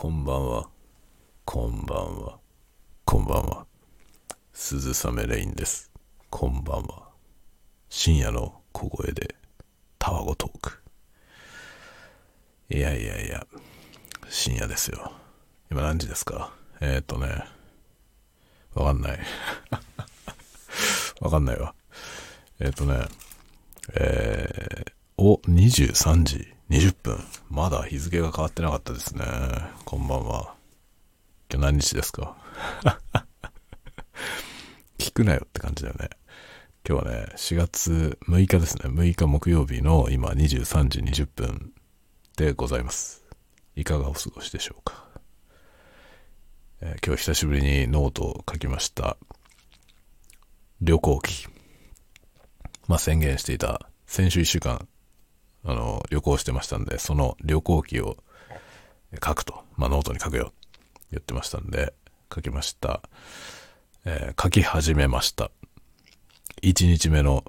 こんばんは。こんばんは。こんばんは。鈴雨レインです。こんばんは。深夜の小声でタワゴトーク。いやいやいや、深夜ですよ。今何時ですか？えー、っとね、わかんない。わかんないわ。えー、っとね、えー、お、23時20分。まだ日付が変わってなかったですね。こんばんは。今日何日ですか？聞くなよって感じだよね。今日はね、4月6日ですね。6日木曜日の今23時20分でございます。いかがお過ごしでしょうか？えー今日久しぶりにノートを書きました。旅行記。まあ、宣言していた先週1週間あの旅行してましたんでその旅行記を書くと、まあ、ノートに書くよ言ってましたんで書きました、えー書き始めました。1日目の、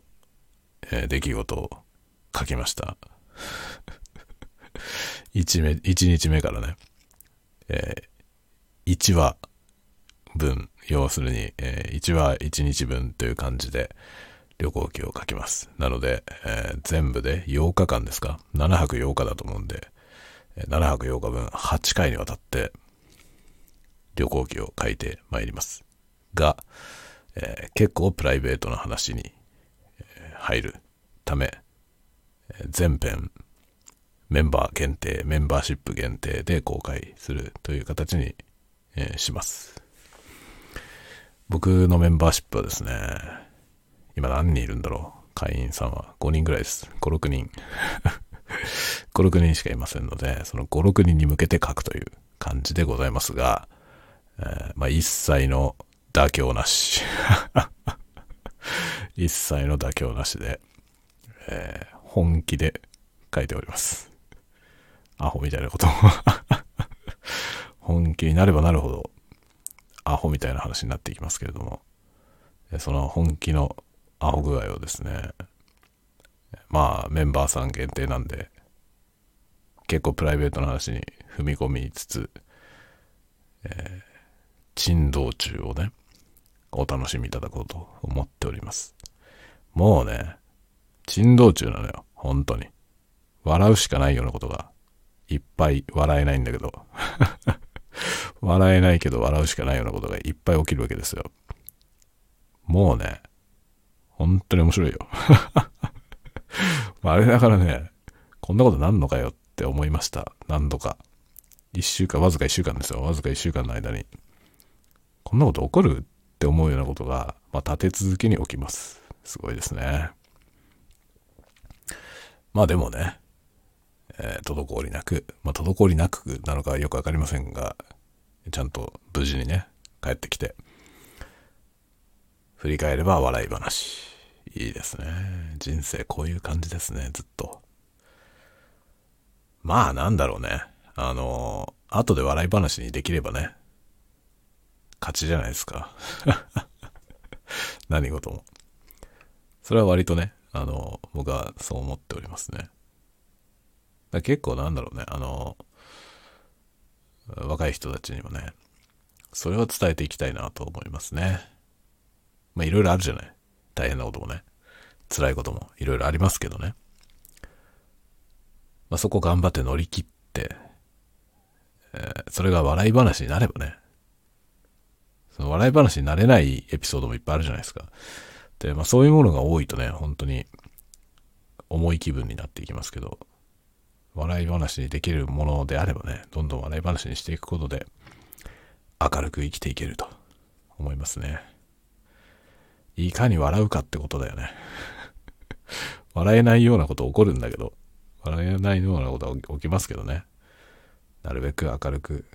えー出来事を書きました。1, 目1日目からね、えー1話分要するに、えー1話1日分という感じで旅行記を書きます。なので、えー全部で8日間ですか ?7 泊8日だと思うんで、7泊8日分8回にわたって旅行記を書いてまいります。が、えー結構プライベートな話に、入るため、全編メンバー限定、メンバーシップ限定で公開するという形に、えーします。僕のメンバーシップはですね、今何人いるんだろう？会員さんは5人ぐらいです。5、6人。5、6人しかいませんので、その5、6人に向けて書くという感じでございますが、えーまあ一切の妥協なし。一切の妥協なしで、えー本気で書いております。アホみたいなことを。本気になればなるほど、アホみたいな話になっていきますけれども、その本気のアホ具合をですね、まあメンバーさん限定なんで、結構プライベートな話に踏み込みつつ、えー珍道中をね、お楽しみいただこうと思っております。もうね、珍道中なのよ、本当に。笑うしかないようなことが、いっぱい笑えないんだけど、笑えないけど笑うしかないようなことがいっぱい起きるわけですよ。もうね、本当に面白いよ。まああれだからね、こんなことなんのかよって思いました。何度か。一週間、わずか一週間ですよ。わずか一週間の間に。こんなこと起こるって思うようなことが、まあ立て続けに起きます。すごいですね。まあでもね、えー滞りなく、まあ滞りなくなのかよくわかりませんが、ちゃんと無事にね、帰ってきて、振り返れば笑い話。いいですね。人生こういう感じですね、ずっと。まあなんだろうね。あの、後で笑い話にできればね、勝ちじゃないですか。何事も。それは割とね、あの、僕はそう思っておりますね。だ結構なんだろうね、あの、若い人たちにもね、それを伝えていきたいなと思いますね。まあいろいろあるじゃない。大変なこともね。辛いこともいろいろありますけどね。まあそこ頑張って乗り切って、えーそれが笑い話になればね、その笑い話になれないエピソードもいっぱいあるじゃないですか。で、まあそういうものが多いとね、本当に重い気分になっていきますけど、笑い話にできるものであればね、どんどん笑い話にしていくことで、明るく生きていけると思いますね。いかに笑うかってことだよね。笑えないようなこと起こるんだけど、笑えないようなことは起きますけどね。なるべく明るく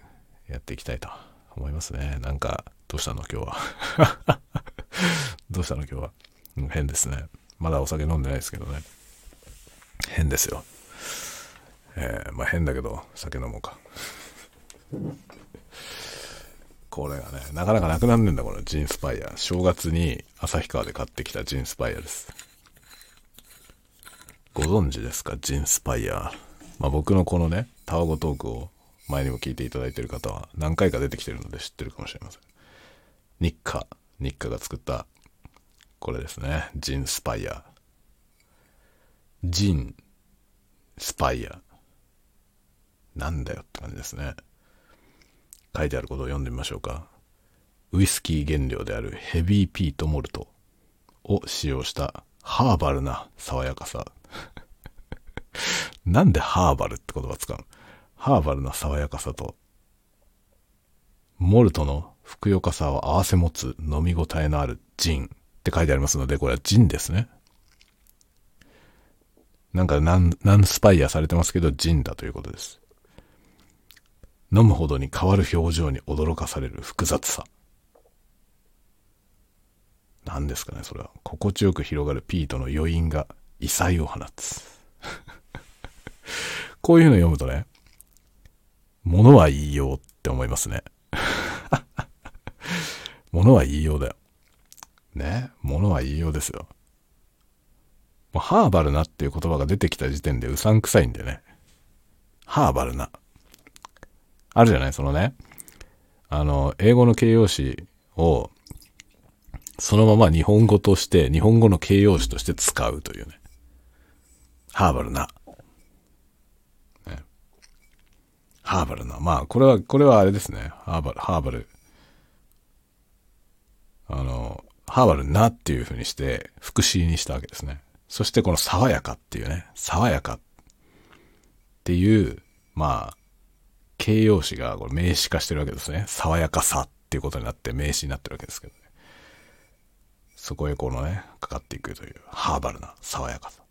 やっていきたいと思いますね。なんか、どうしたの今日は？どうしたの今日は？変ですね。まだお酒飲んでないですけどね。変ですよ。えーまあ変だけど、酒飲もうか。これがね、なかなかなくなんねんだ、このジンスパイア。正月に旭川で買ってきたジンスパイアです。ご存知ですか？ジンスパイア。まあ僕のこのね、タワゴトークを前にも聞いていただいている方は何回か出てきてるので知ってるかもしれません。日課、日課が作ったこれですね。ジンスパイア。ジンスパイア。なんだよって感じですね。書いてあることを読んでみましょうか。ウイスキー原料であるヘビーピートモルトを使用したハーバルな爽やかさ。なんでハーバルって言葉使うの？ハーバルな爽やかさと、モルトのふくよかさを合わせ持つ飲み応えのあるジンって書いてありますので、これはジンですね。なんかナン、ナンスパイアされてますけど、ジンだということです。飲むほどに変わる表情に驚かされる複雑さ。何ですかね、それは。心地よく広がるピートの余韻が異彩を放つ。こういうの読むとね、ものは言いようって思いますね。ものは言いようだよ。ね。ものは言いようですよ。もうハーバルなっていう言葉が出てきた時点でうさんくさいんだよね。ハーバルな。あるじゃない？そのね、あの、英語の形容詞を、そのまま日本語として、日本語の形容詞として使うというね。ハーバルな。ね、ハーバルな。まあ、これは、これはあれですね。ハーバル、ハーバル。あの、ハーバルなっていう風にして、副詞にしたわけですね。そしてこの爽やかっていうね、爽やかっていう、まあ、形容詞がこれ名詞化してるわけですね。爽やかさっていうことになって名詞になってるわけですけどね。そこへこのね、かかっていくという、ハーバルな爽やかさ。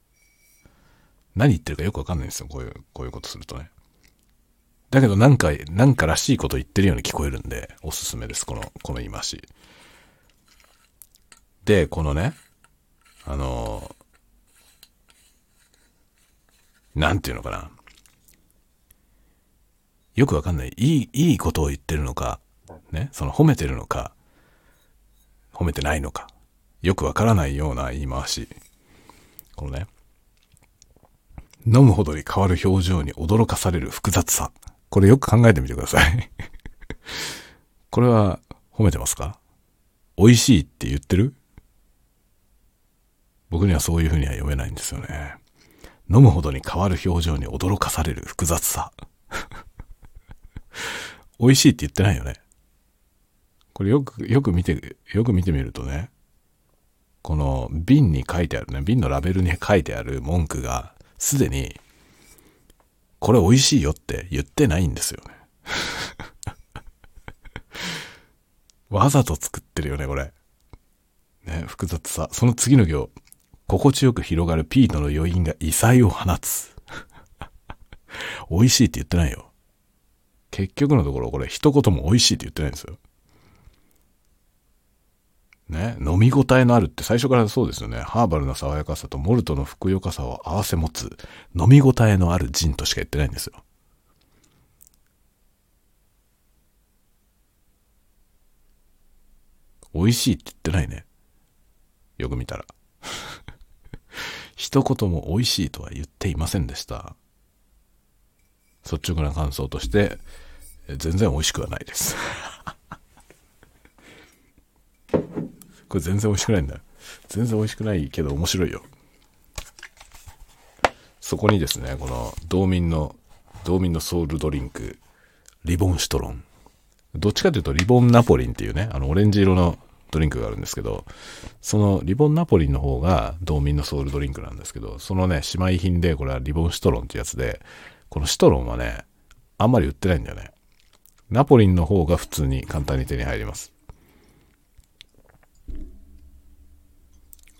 何言ってるかよくわかんないんですよ。こういう、こういうことするとね。だけどなんか、なんからしいこと言ってるように聞こえるんで、おすすめです。この、この言い回し。で、このね、あのなんていうのかな。よくわかんない。いい、いいことを言ってるのか、ね、その褒めてるのか、褒めてないのか、よくわからないような言い回し。このね、飲むほどに変わる表情に驚かされる複雑さ。これよく考えてみてください。これは褒めてますか？美味しいって言ってる？僕にはそういうふうには読めないんですよね。飲むほどに変わる表情に驚かされる複雑さ。美味しいって言ってないよね。これよく、よく見て、よく見てみるとね、この瓶に書いてあるね、瓶のラベルに書いてある文句が、すでに、これ美味しいよって言ってないんですよね。わざと作ってるよね、これ。ね、複雑さ。その次の行。心地よく広がるピートの余韻が異彩を放つ。美味しいって言ってないよ。結局のところこれ一言も美味しいって言ってないんですよ。ね、飲み応えのあるって最初からそうですよね。ハーバルな爽やかさとモルトのふくよかさを合わせ持つ飲み応えのあるジンとしか言ってないんですよ。美味しいって言ってないね。よく見たら。一言も美味しいとは言っていませんでした。率直な感想として、全然美味しくはないです。これ全然美味しくないんだ。全然美味しくないけど面白いよ。そこにですね、この道民の、道民のソウルドリンク、リボンシトロン。どっちかというとリボンナポリンっていうね、あのオレンジ色のドリンクがあるんですけど、そのリボンナポリンの方が道民のソウルドリンクなんですけど、そのね、姉妹品でこれはリボンシトロンってやつで、このシトロンはね、あんまり売ってないんだよね。ナポリンの方が普通に簡単に手に入ります。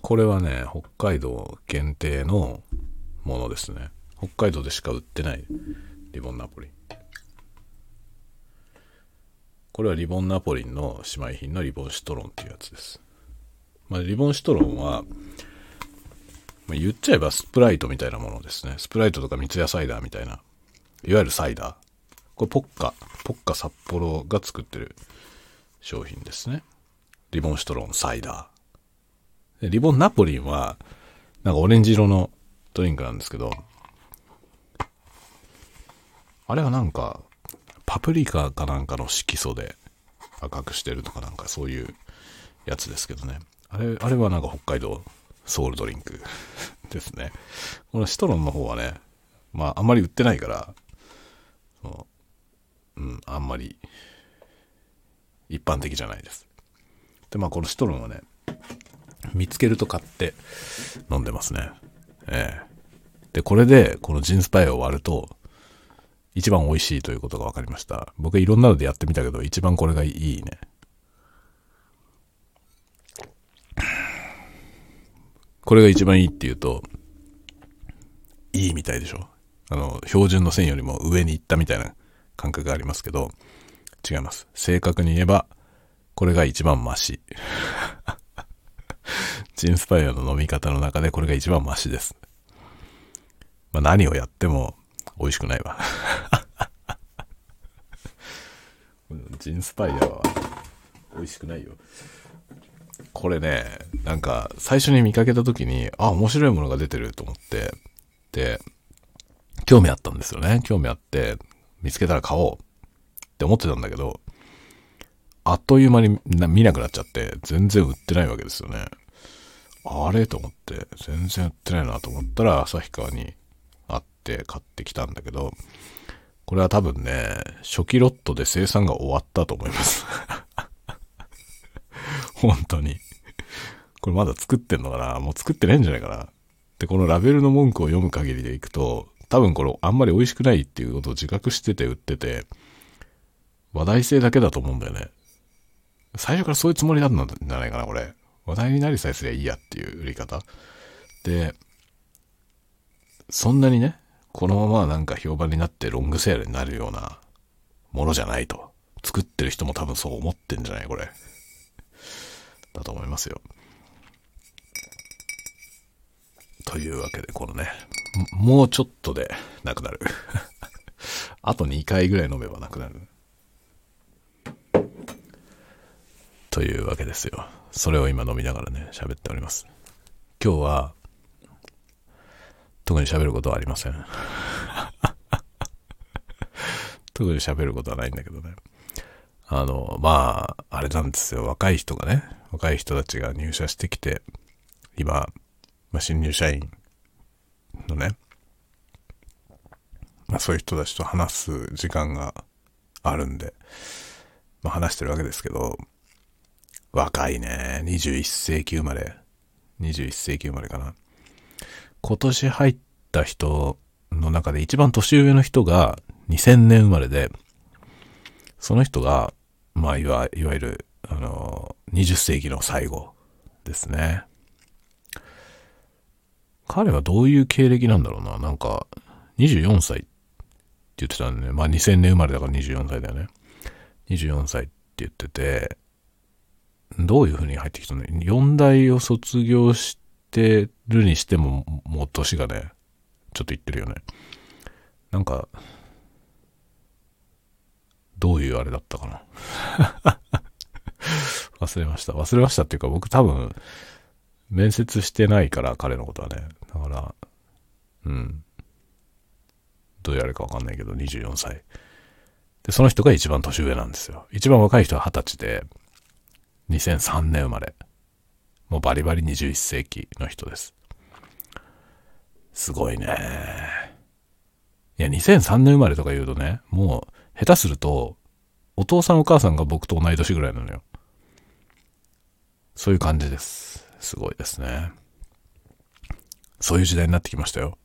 これはね、北海道限定のものですね。北海道でしか売ってないリボンナポリン。これはリボンナポリンの姉妹品のリボンシトロンっていうやつです。まあ、リボンシトロンは、まあ、言っちゃえばスプライトみたいなものですね。スプライトとか三ツ矢サイダーみたいな。いわゆるサイダー。これポッカ、ポッカ札幌が作ってる商品ですね。リボンシトロンサイダー。リボンナポリンは、なんかオレンジ色のドリンクなんですけど、あれはなんか、パプリカかなんかの色素で赤くしてるとかなんかそういうやつですけどね。あれ、あれはなんか北海道ソウルドリンク ですね。このシトロンの方はね、まああんまり売ってないから、そのうん、あんまり一般的じゃないです。で、まあこのシトロンはね、見つけると買って飲んでますね。ええで、これで、このジンスパイを割ると、一番美味しいということが分かりました。僕いろんなのでやってみたけど、一番これがいいね。これが一番いいっていうと、いいみたいでしょ？あの、標準の線よりも上に行ったみたいな感覚がありますけど、違います。正確に言えば、これが一番マシ。ジンスパイアの飲み方の中でこれが一番マシです。まあ、何をやっても美味しくないわ。ジンスパイアは美味しくないよ。これね、なんか最初に見かけた時に、あ、面白いものが出てると思って、で、興味あったんですよね。興味あって、見つけたら買おうって思ってたんだけど、あっという間に見なくなっちゃって、全然売ってないわけですよね。あれ？と思って、全然売ってないなと思ったら、旭川にあって買ってきたんだけど、これは多分ね、初期ロットで生産が終わったと思います 本当に。これまだ作ってんのかな？もう作ってないんじゃないかなで、このラベルの文句を読む限りでいくと、多分これあんまり美味しくないっていうことを自覚してて売ってて、話題性だけだと思うんだよね。最初からそういうつもりだったんじゃないかな、これ。話題になりさえすりゃいいやっていう売り方。で、そんなにね、このままなんか評判になってロングセールになるようなものじゃないと。作ってる人も多分そう思ってんじゃないこれ。だと思いますよ。というわけで、このね、もうちょっとでなくなる。あと2回ぐらい飲めばなくなる。というわけですよ。それを今飲みながらね、喋っております。今日は、特に喋ることはありません。特に喋ることはないんだけどね。あの、まあ、あれなんですよ。若い人がね、若い人たちが入社してきて、今、まあ、新入社員のね、まあ、そういう人たちと話す時間があるんで、まあ、話してるわけですけど、若いね。21世紀生まれ。21世紀生まれかな。今年入った人の中で一番年上の人が2000年生まれで、その人が、まあ、いわいわゆる、あの、20世紀の最後ですね。彼はどういう経歴なんだろうな。なんか、24歳って言ってたんで、ね、まあ2000年生まれだから24歳だよね。24歳って言ってて、どういう風に入ってきたの ?4 代を卒業してるにしても、もう年がね、ちょっといってるよね。なんか、どういうあれだったかな？忘れました。忘れましたっていうか、僕多分、面接してないから、彼のことはね。だから、うん。どういうあれかわかんないけど、24歳。で、その人が一番年上なんですよ。一番若い人は20歳で、2003年生まれ。もうバリバリ21世紀の人です。すごいね。いや、2003年生まれとか言うとね、もう、下手すると、お父さんお母さんが僕と同い年ぐらいなのよ。そういう感じです。すごいですね。そういう時代になってきましたよ。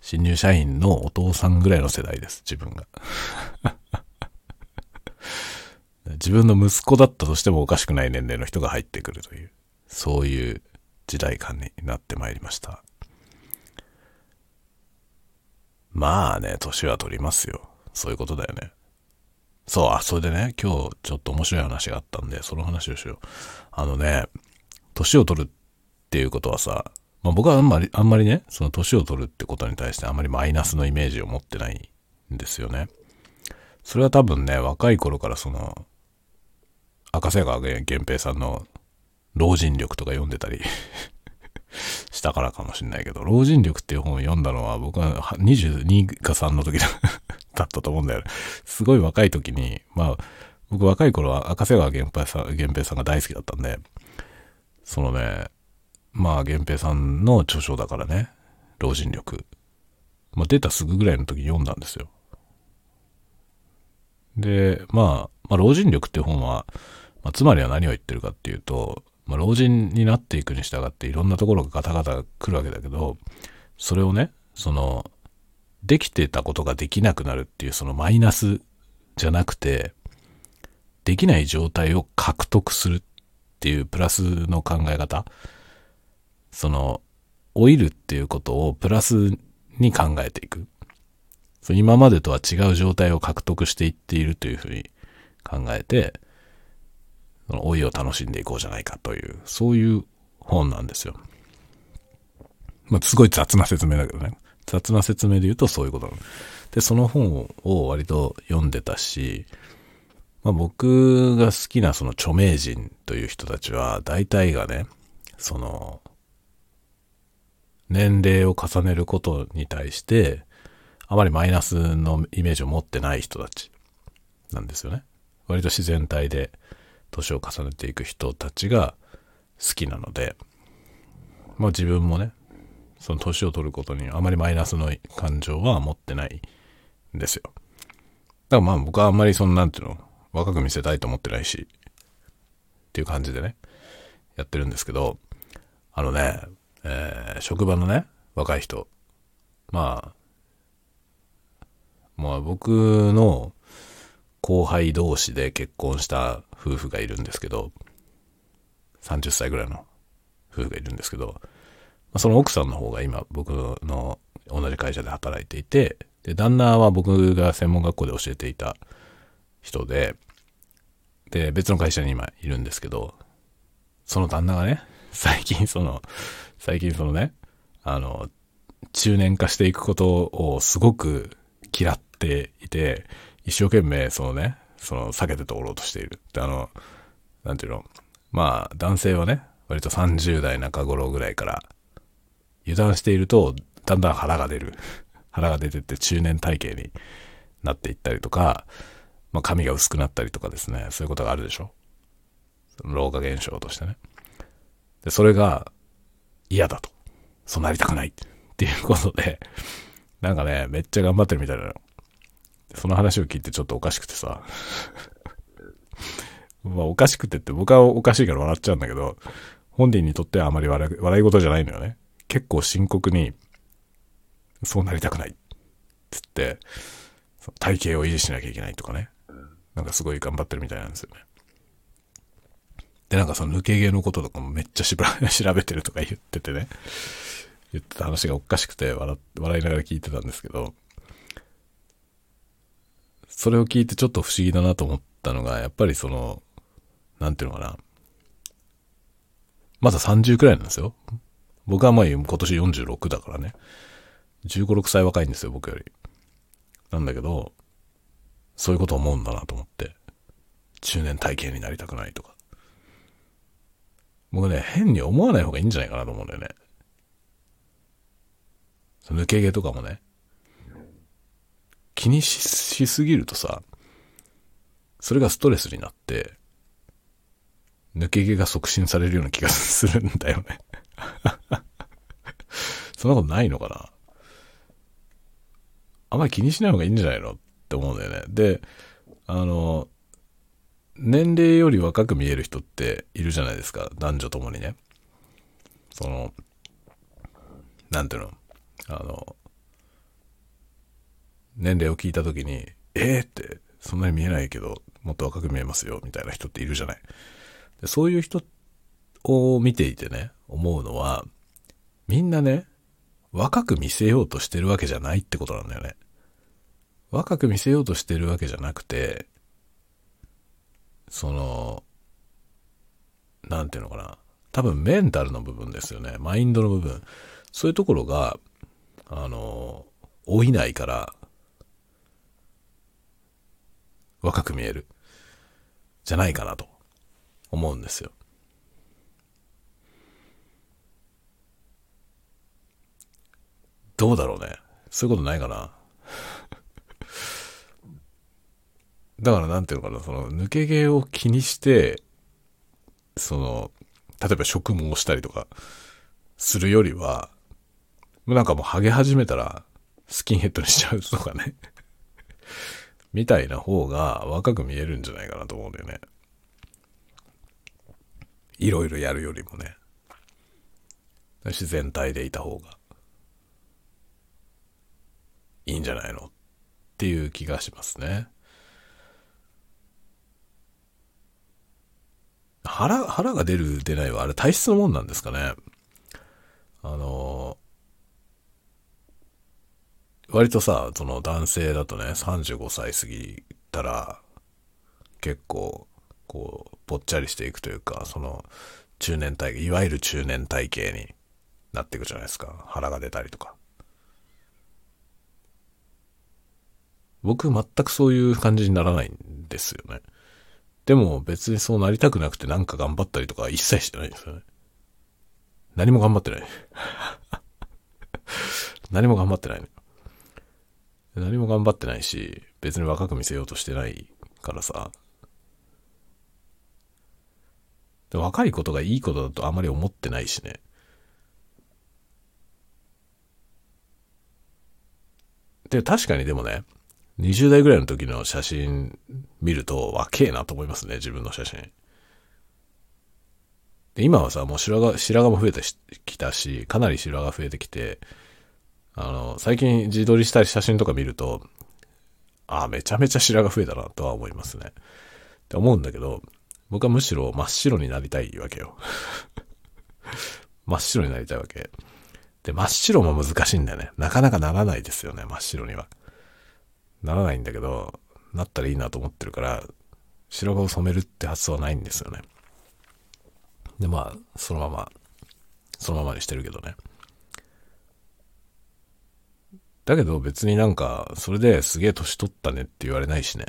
新入社員のお父さんぐらいの世代です、自分が。自分の息子だったとしてもおかしくない年齢の人が入ってくるという、そういう時代感になってまいりました。まあね、年は取りますよ。そういうことだよね。そう、あ、それでね、今日ちょっと面白い話があったんで、その話をしよう。あのね、年を取るっていうことはさ、まあ僕はあんまり、あんまりね、その年を取るってことに対してあんまりマイナスのイメージを持ってないんですよね。それは多分ね、若い頃からその、赤瀬川源平さんの老人力とか読んでたり したからかもしんないけど、老人力っていう本を読んだのは僕は22か3の時 だったと思うんだよね。すごい若い時に、まあ、僕若い頃は赤瀬川源平さん、源平さんが大好きだったんで、そのね、まあ、源平さんの著書だからね、老人力。まあ、出たすぐぐらいの時読んだんですよ。で、まあ、まあ、老人力っていう本は、まあ、つまりは何を言ってるかっていうと、まあ、老人になっていくに従っていろんなところがガタガタ来るわけだけど、それをね、その、できてたことができなくなるっていうそのマイナスじゃなくて、できない状態を獲得するっていうプラスの考え方。その、老いるっていうことをプラスに考えていく。今までとは違う状態を獲得していっているというふうに考えて、その老いを楽しんでいこうじゃないかという、そういう本なんですよ。まあ、すごい雑な説明だけどね。雑な説明で言うとそういうことなの。で、その本を割と読んでたし、まあ、僕が好きなその著名人という人たちは、大体がね、その、年齢を重ねることに対して、あまりマイナスのイメージを持ってない人たちなんですよね。割と自然体で年を重ねていく人たちが好きなので、まあ自分もね、その年を取ることにあまりマイナスの感情は持ってないんですよ。だからまあ僕はあんまりそのなんていうの、若く見せたいと思ってないし、っていう感じでね、やってるんですけど、あのね、えー、職場のね、若い人、まあ、まあ僕の後輩同士で結婚した夫婦がいるんですけど、30歳ぐらいの夫婦がいるんですけど、その奥さんの方が今僕の同じ会社で働いていて、で、旦那は僕が専門学校で教えていた人で、で、別の会社に今いるんですけど、その旦那がね、最近その、最近そのね、あの、中年化していくことをすごく嫌っていて、一生懸命そのね、その避けて通ろうとしている。で、あの、なんていうの、まあ男性はね、割と30代中頃ぐらいから油断していると、だんだん腹が出る。腹が出てって中年体型になっていったりとか、まあ髪が薄くなったりとかですね、そういうことがあるでしょ？老化現象としてね。で、それが嫌だと。そうなりたくないっていうことで、なんかね、めっちゃ頑張ってるみたいなの。その話を聞いてちょっとおかしくてさ。まあおかしくてって僕はおかしいから笑っちゃうんだけど、本人にとってはあまり笑笑い事じゃないのよね。結構深刻に、そうなりたくない。つって、体型を維持しなきゃいけないとかね。なんかすごい頑張ってるみたいなんですよね。で、なんかその抜け毛のこととかもめっちゃし 調べてるとか言っててね。言ってた話がおかしくて笑笑いながら聞いてたんですけど、それを聞いてちょっと不思議だなと思ったのが、やっぱりその、なんていうのかな。まだ30くらいなんですよ。僕はまあ今年46だからね。15、6歳若いんですよ、僕より。なんだけど、そういうこと思うんだなと思って。中年体型になりたくないとか。僕ね、変に思わない方がいいんじゃないかなと思うんだよね。抜け毛とかもね。気にしすぎるとさ、それがストレスになって、抜け毛が促進されるような気がするんだよね そんなことないのかな？あんまり気にしない方がいいんじゃないのって思うんだよね。で、あの、年齢より若く見える人っているじゃないですか。男女ともにね。その、なんていうの？あの、年齢を聞いた時に、えー、って、そんなに見えないけど、もっと若く見えますよ、みたいな人っているじゃない。でそういう人を見ていてね、思うのは、みんなね、若く見せようとしてるわけじゃないってことなんだよね。若く見せようとしてるわけじゃなくて、その、なんていうのかな。多分メンタルの部分ですよね。マインドの部分。そういうところが、あの、老いないから、若く見える。じゃないかなと思うんですよ。どうだろうね。そういうことないかな。だからなんていうのかな、その抜け毛を気にして、その、例えば植毛したりとかするよりは、なんかもうハゲ始めたらスキンヘッドにしちゃうとかね。みたいな方が若く見えるんじゃないかなと思うんだよね。いろいろやるよりもね。自然体でいた方がいいんじゃないのっていう気がしますね。腹、腹が出る出ないはあれ体質のもんなんですかね。あの、割とさ、その男性だとね、35歳過ぎたら、結構、こう、ぽっちゃりしていくというか、その、中年体、いわゆる中年体型になっていくじゃないですか。腹が出たりとか。僕全くそういう感じにならないんですよね。でも別にそうなりたくなくてなんか頑張ったりとか一切してないんですよね。何も頑張ってない。何も頑張ってない、ね。何も頑張ってないし、別に若く見せようとしてないからさ。で若いことがいいことだとあまり思ってないしね。で、確かにでもね、20代ぐらいの時の写真見ると若えなと思いますね、自分の写真。で今はさ、もう白髪、白髪も増えてきたし、かなり白髪増えてきて、あの、最近自撮りしたり写真とか見ると、ああ、めちゃめちゃ白髪増えたなとは思いますね。って思うんだけど、僕はむしろ真っ白になりたいわけよ。真っ白になりたいわけ。で、真っ白も難しいんだよね。なかなかならないですよね、真っ白には。ならないんだけど、なったらいいなと思ってるから、白髪を染めるって発想はないんですよね。で、まあ、そのまま、そのままにしてるけどね。だけど別になんか、それですげえ年取ったねって言われないしね。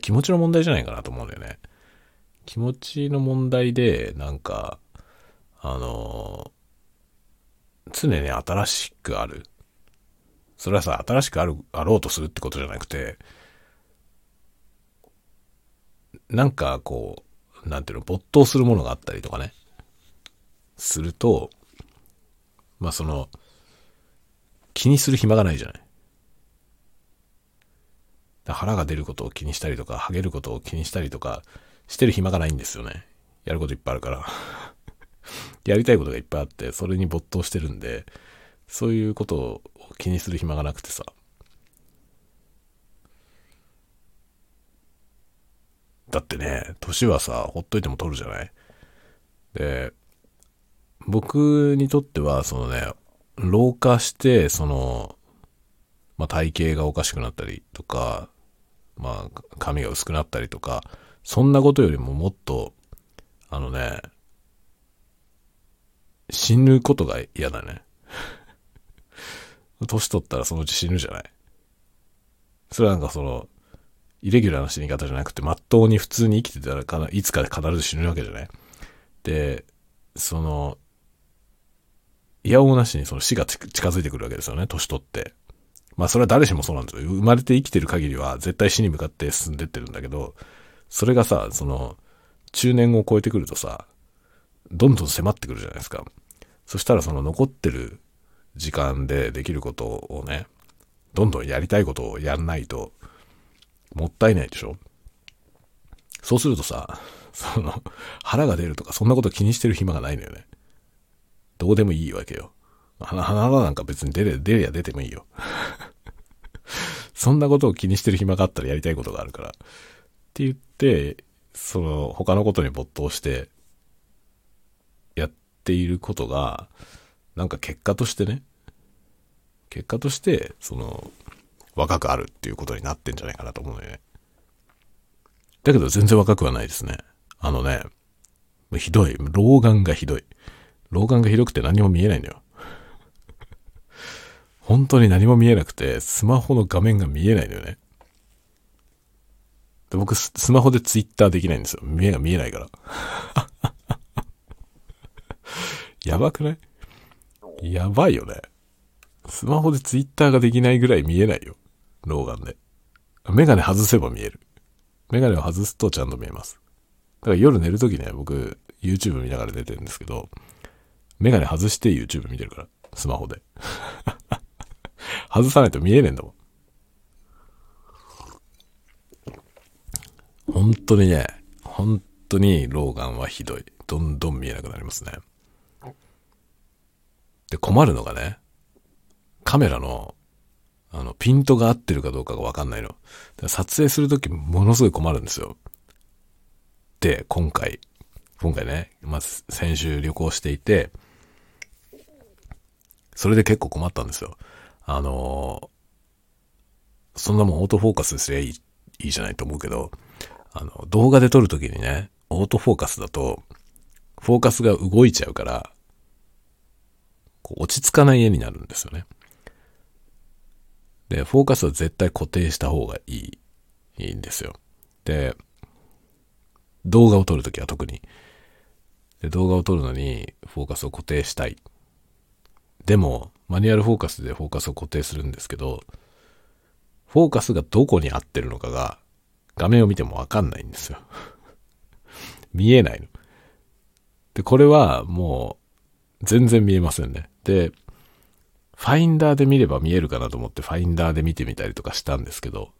気持ちの問題じゃないかなと思うんだよね。気持ちの問題で、なんか、あの常に新しくある。それはさ、新しくある、あろうとするってことじゃなくて、なんかこう、なんていうの、没頭するものがあったりとかね、すると、まあその、気にする暇がないじゃない。腹が出ることを気にしたりとか、ハゲることを気にしたりとか、してる暇がないんですよね。やることいっぱいあるから。やりたいことがいっぱいあって、それに没頭してるんで、そういうことを気にする暇がなくてさ。だってね、年はさ、ほっといても取るじゃないで、僕にとっては、そのね、老化して、その、まあ、体型がおかしくなったりとか、まあ、髪が薄くなったりとか、そんなことよりももっと、あのね、死ぬことが嫌だね。年取ったらそのうち死ぬじゃない。それはなんかその、イレギュラーな死に方じゃなくて、まっとうに普通に生きてたらかな、いつか必ず死ぬわけじゃない。で、その、いやおなしにその死が近づいてくるわけですよね、年取って。まあそれは誰しもそうなんですよ。生まれて生きてる限りは絶対死に向かって進んでってるんだけど、それがさ、その、中年を超えてくるとさ、どんどん迫ってくるじゃないですか。そしたらその残ってる時間でできることをね、どんどんやりたいことをやんないと、もったいないでしょそうするとさ、その、腹が出るとかそんなこと気にしてる暇がないのよね。どうでもいいわけよ。鼻なんか別に出れ、出れや出てもいいよ。そんなことを気にしてる暇があったらやりたいことがあるから。って言って、その、他のことに没頭して、やっていることが、なんか結果としてね、結果として、その、若くあるっていうことになってんじゃないかなと思うのよね。だけど全然若くはないですね。あのね、ひどい。老眼がひどい。老眼がひどくて何も見えないのよ。本当に何も見えなくて、スマホの画面が見えないのよね。で僕ス、スマホでツイッターできないんですよ。目が見えないから。やばくない？やばいよね。スマホでツイッターができないぐらい見えないよ。老眼で。メガネ外せば見える。メガネを外すとちゃんと見えます。だから夜寝るときね、僕、YouTube 見ながら寝てるんですけど、メガネ外して YouTube 見てるから、スマホで。外さないと見えねえんだもん。本当にね、本当に老眼はひどい。どんどん見えなくなりますね。で、困るのがね、カメラの、あの、ピントが合ってるかどうかがわかんないの。撮影するときものすごい困るんですよ。で、今回、今回ね、まず先週旅行していて、それで結構困ったんですよ。あのー、そんなもんオートフォーカスすりゃいい、いいじゃないと思うけど、あの、動画で撮るときにね、オートフォーカスだと、フォーカスが動いちゃうから、こう落ち着かない絵になるんですよね。で、フォーカスは絶対固定した方がいい、いいんですよ。で、動画を撮るときは特に。で、動画を撮るのにフォーカスを固定したい。でも、マニュアルフォーカスでフォーカスを固定するんですけど、フォーカスがどこに合ってるのかが画面を見てもわかんないんですよ。見えないの。で、これはもう全然見えませんね。で、ファインダーで見れば見えるかなと思ってファインダーで見てみたりとかしたんですけど、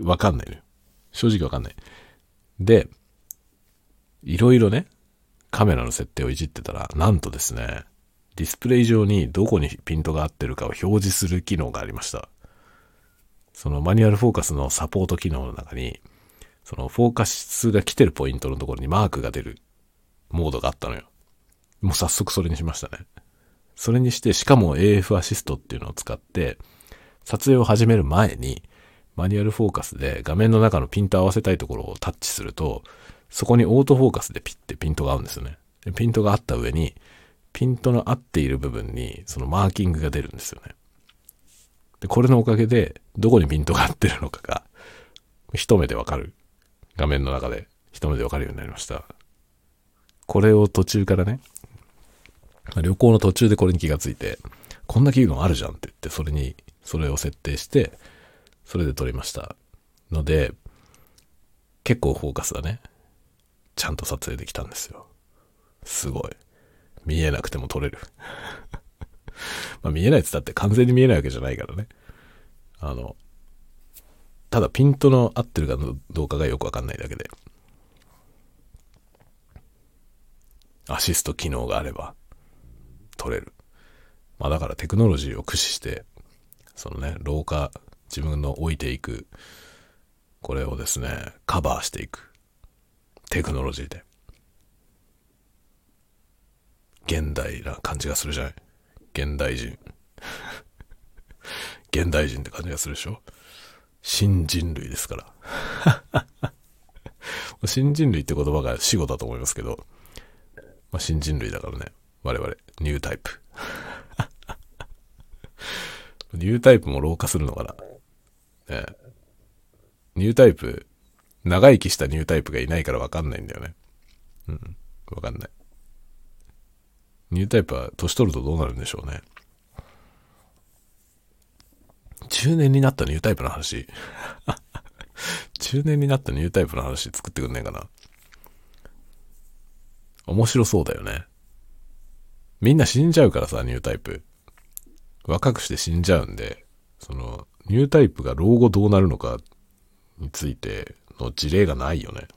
わかんないのよ。正直わかんない。で、いろいろね、カメラの設定をいじってたら、なんとですね、ディスプレイ上にどこにピントが合ってるかを表示する機能がありました。そのマニュアルフォーカスのサポート機能の中に、そのフォーカスが来てるポイントのところにマークが出るモードがあったのよ。もう早速それにしましたね。それにして、しかも AF アシストっていうのを使って、撮影を始める前に、マニュアルフォーカスで画面の中のピント合わせたいところをタッチすると、そこにオートフォーカスでピッてピントが合うんですよね。でピントが合った上に、ピントの合っている部分にそのマーキングが出るんですよね。で、これのおかげで、どこにピントが合ってるのかが、一目でわかる。画面の中で一目でわかるようになりました。これを途中からね、旅行の途中でこれに気がついて、こんな機能あるじゃんって言って、それに、それを設定して、それで撮りました。ので、結構フォーカスがね、ちゃんと撮影できたんですよ。すごい。見えなくても撮れる。まあ見えないって言ったって完全に見えないわけじゃないからね。あの、ただピントの合ってるかどうかがよくわかんないだけで。アシスト機能があれば撮れる。まあだからテクノロジーを駆使して、そのね、廊下、自分の置いていく、これをですね、カバーしていく。テクノロジーで。現代な感じがするじゃない？現代人。現代人って感じがするでしょ？新人類ですから。新人類って言葉が死語だと思いますけど、まあ、新人類だからね。我々、ニュータイプ。ニュータイプも老化するのかな？ね、ニュータイプ、長生きしたニュータイプがいないからわかんないんだよね。うん。わかんない。ニュータイプは年取るとどうなるんでしょうね。中年になったニュータイプの話。中年になったニュータイプの話作ってくんねえかな。面白そうだよね。みんな死んじゃうからさ、ニュータイプ。若くして死んじゃうんで、その、ニュータイプが老後どうなるのかについての事例がないよね。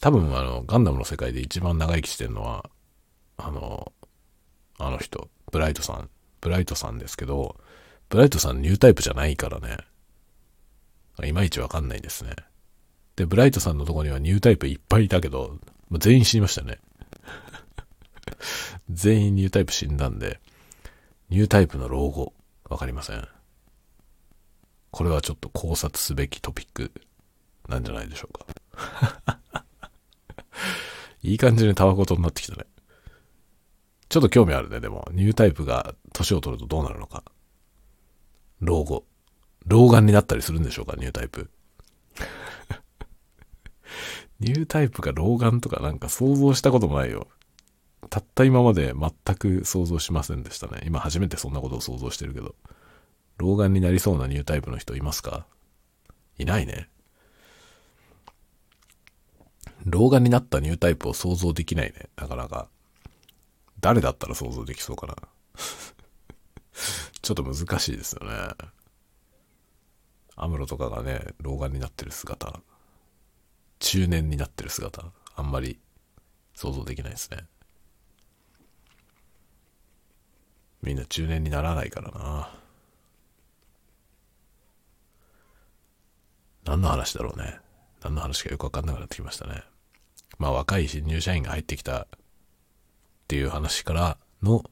多分あの、ガンダムの世界で一番長生きしてるのは、あの、あの人、ブライトさん。ブライトさんですけど、ブライトさんニュータイプじゃないからね。いまいちわかんないですね。で、ブライトさんのとこにはニュータイプいっぱいいたけど、全員死にましたね。全員ニュータイプ死んだんで、ニュータイプの老後、わかりません。これはちょっと考察すべきトピックなんじゃないでしょうか。いい感じにタバコとになってきたね。ちょっと興味あるね、でも。ニュータイプが年を取るとどうなるのか。老後。老眼になったりするんでしょうか、ニュータイプ。ニュータイプが老眼とかなんか想像したこともないよ。たった今まで全く想像しませんでしたね。今初めてそんなことを想像してるけど。老眼になりそうなニュータイプの人いますか？いないね。老眼になったニュータイプを想像できないね。なかなか。誰だったら想像できそうかな。ちょっと難しいですよね。アムロとかがね、老眼になってる姿、中年になってる姿、あんまり想像できないですね。みんな中年にならないからな。何の話だろうね。何の話かよくわかんなくなってきましたね。まあ若い新入社員が入ってきたっていう話からの、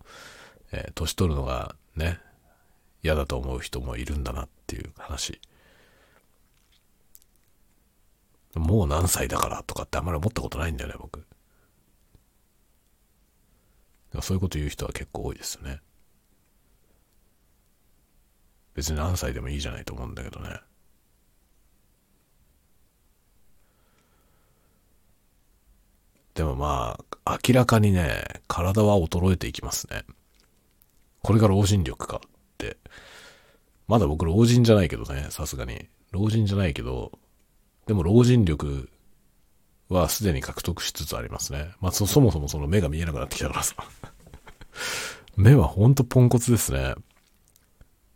えー、年取るのがね、嫌だと思う人もいるんだなっていう話。もう何歳だからとかってあんまり思ったことないんだよね、僕。そういうこと言う人は結構多いですよね。別に何歳でもいいじゃないと思うんだけどね。でもまあ、明らかにね、体は衰えていきますね。これが老人力かって。まだ僕老人じゃないけどね、さすがに。老人じゃないけど、でも老人力はすでに獲得しつつありますね。まあそ、そもそもその目が見えなくなってきたからさ。目はほんとポンコツですね。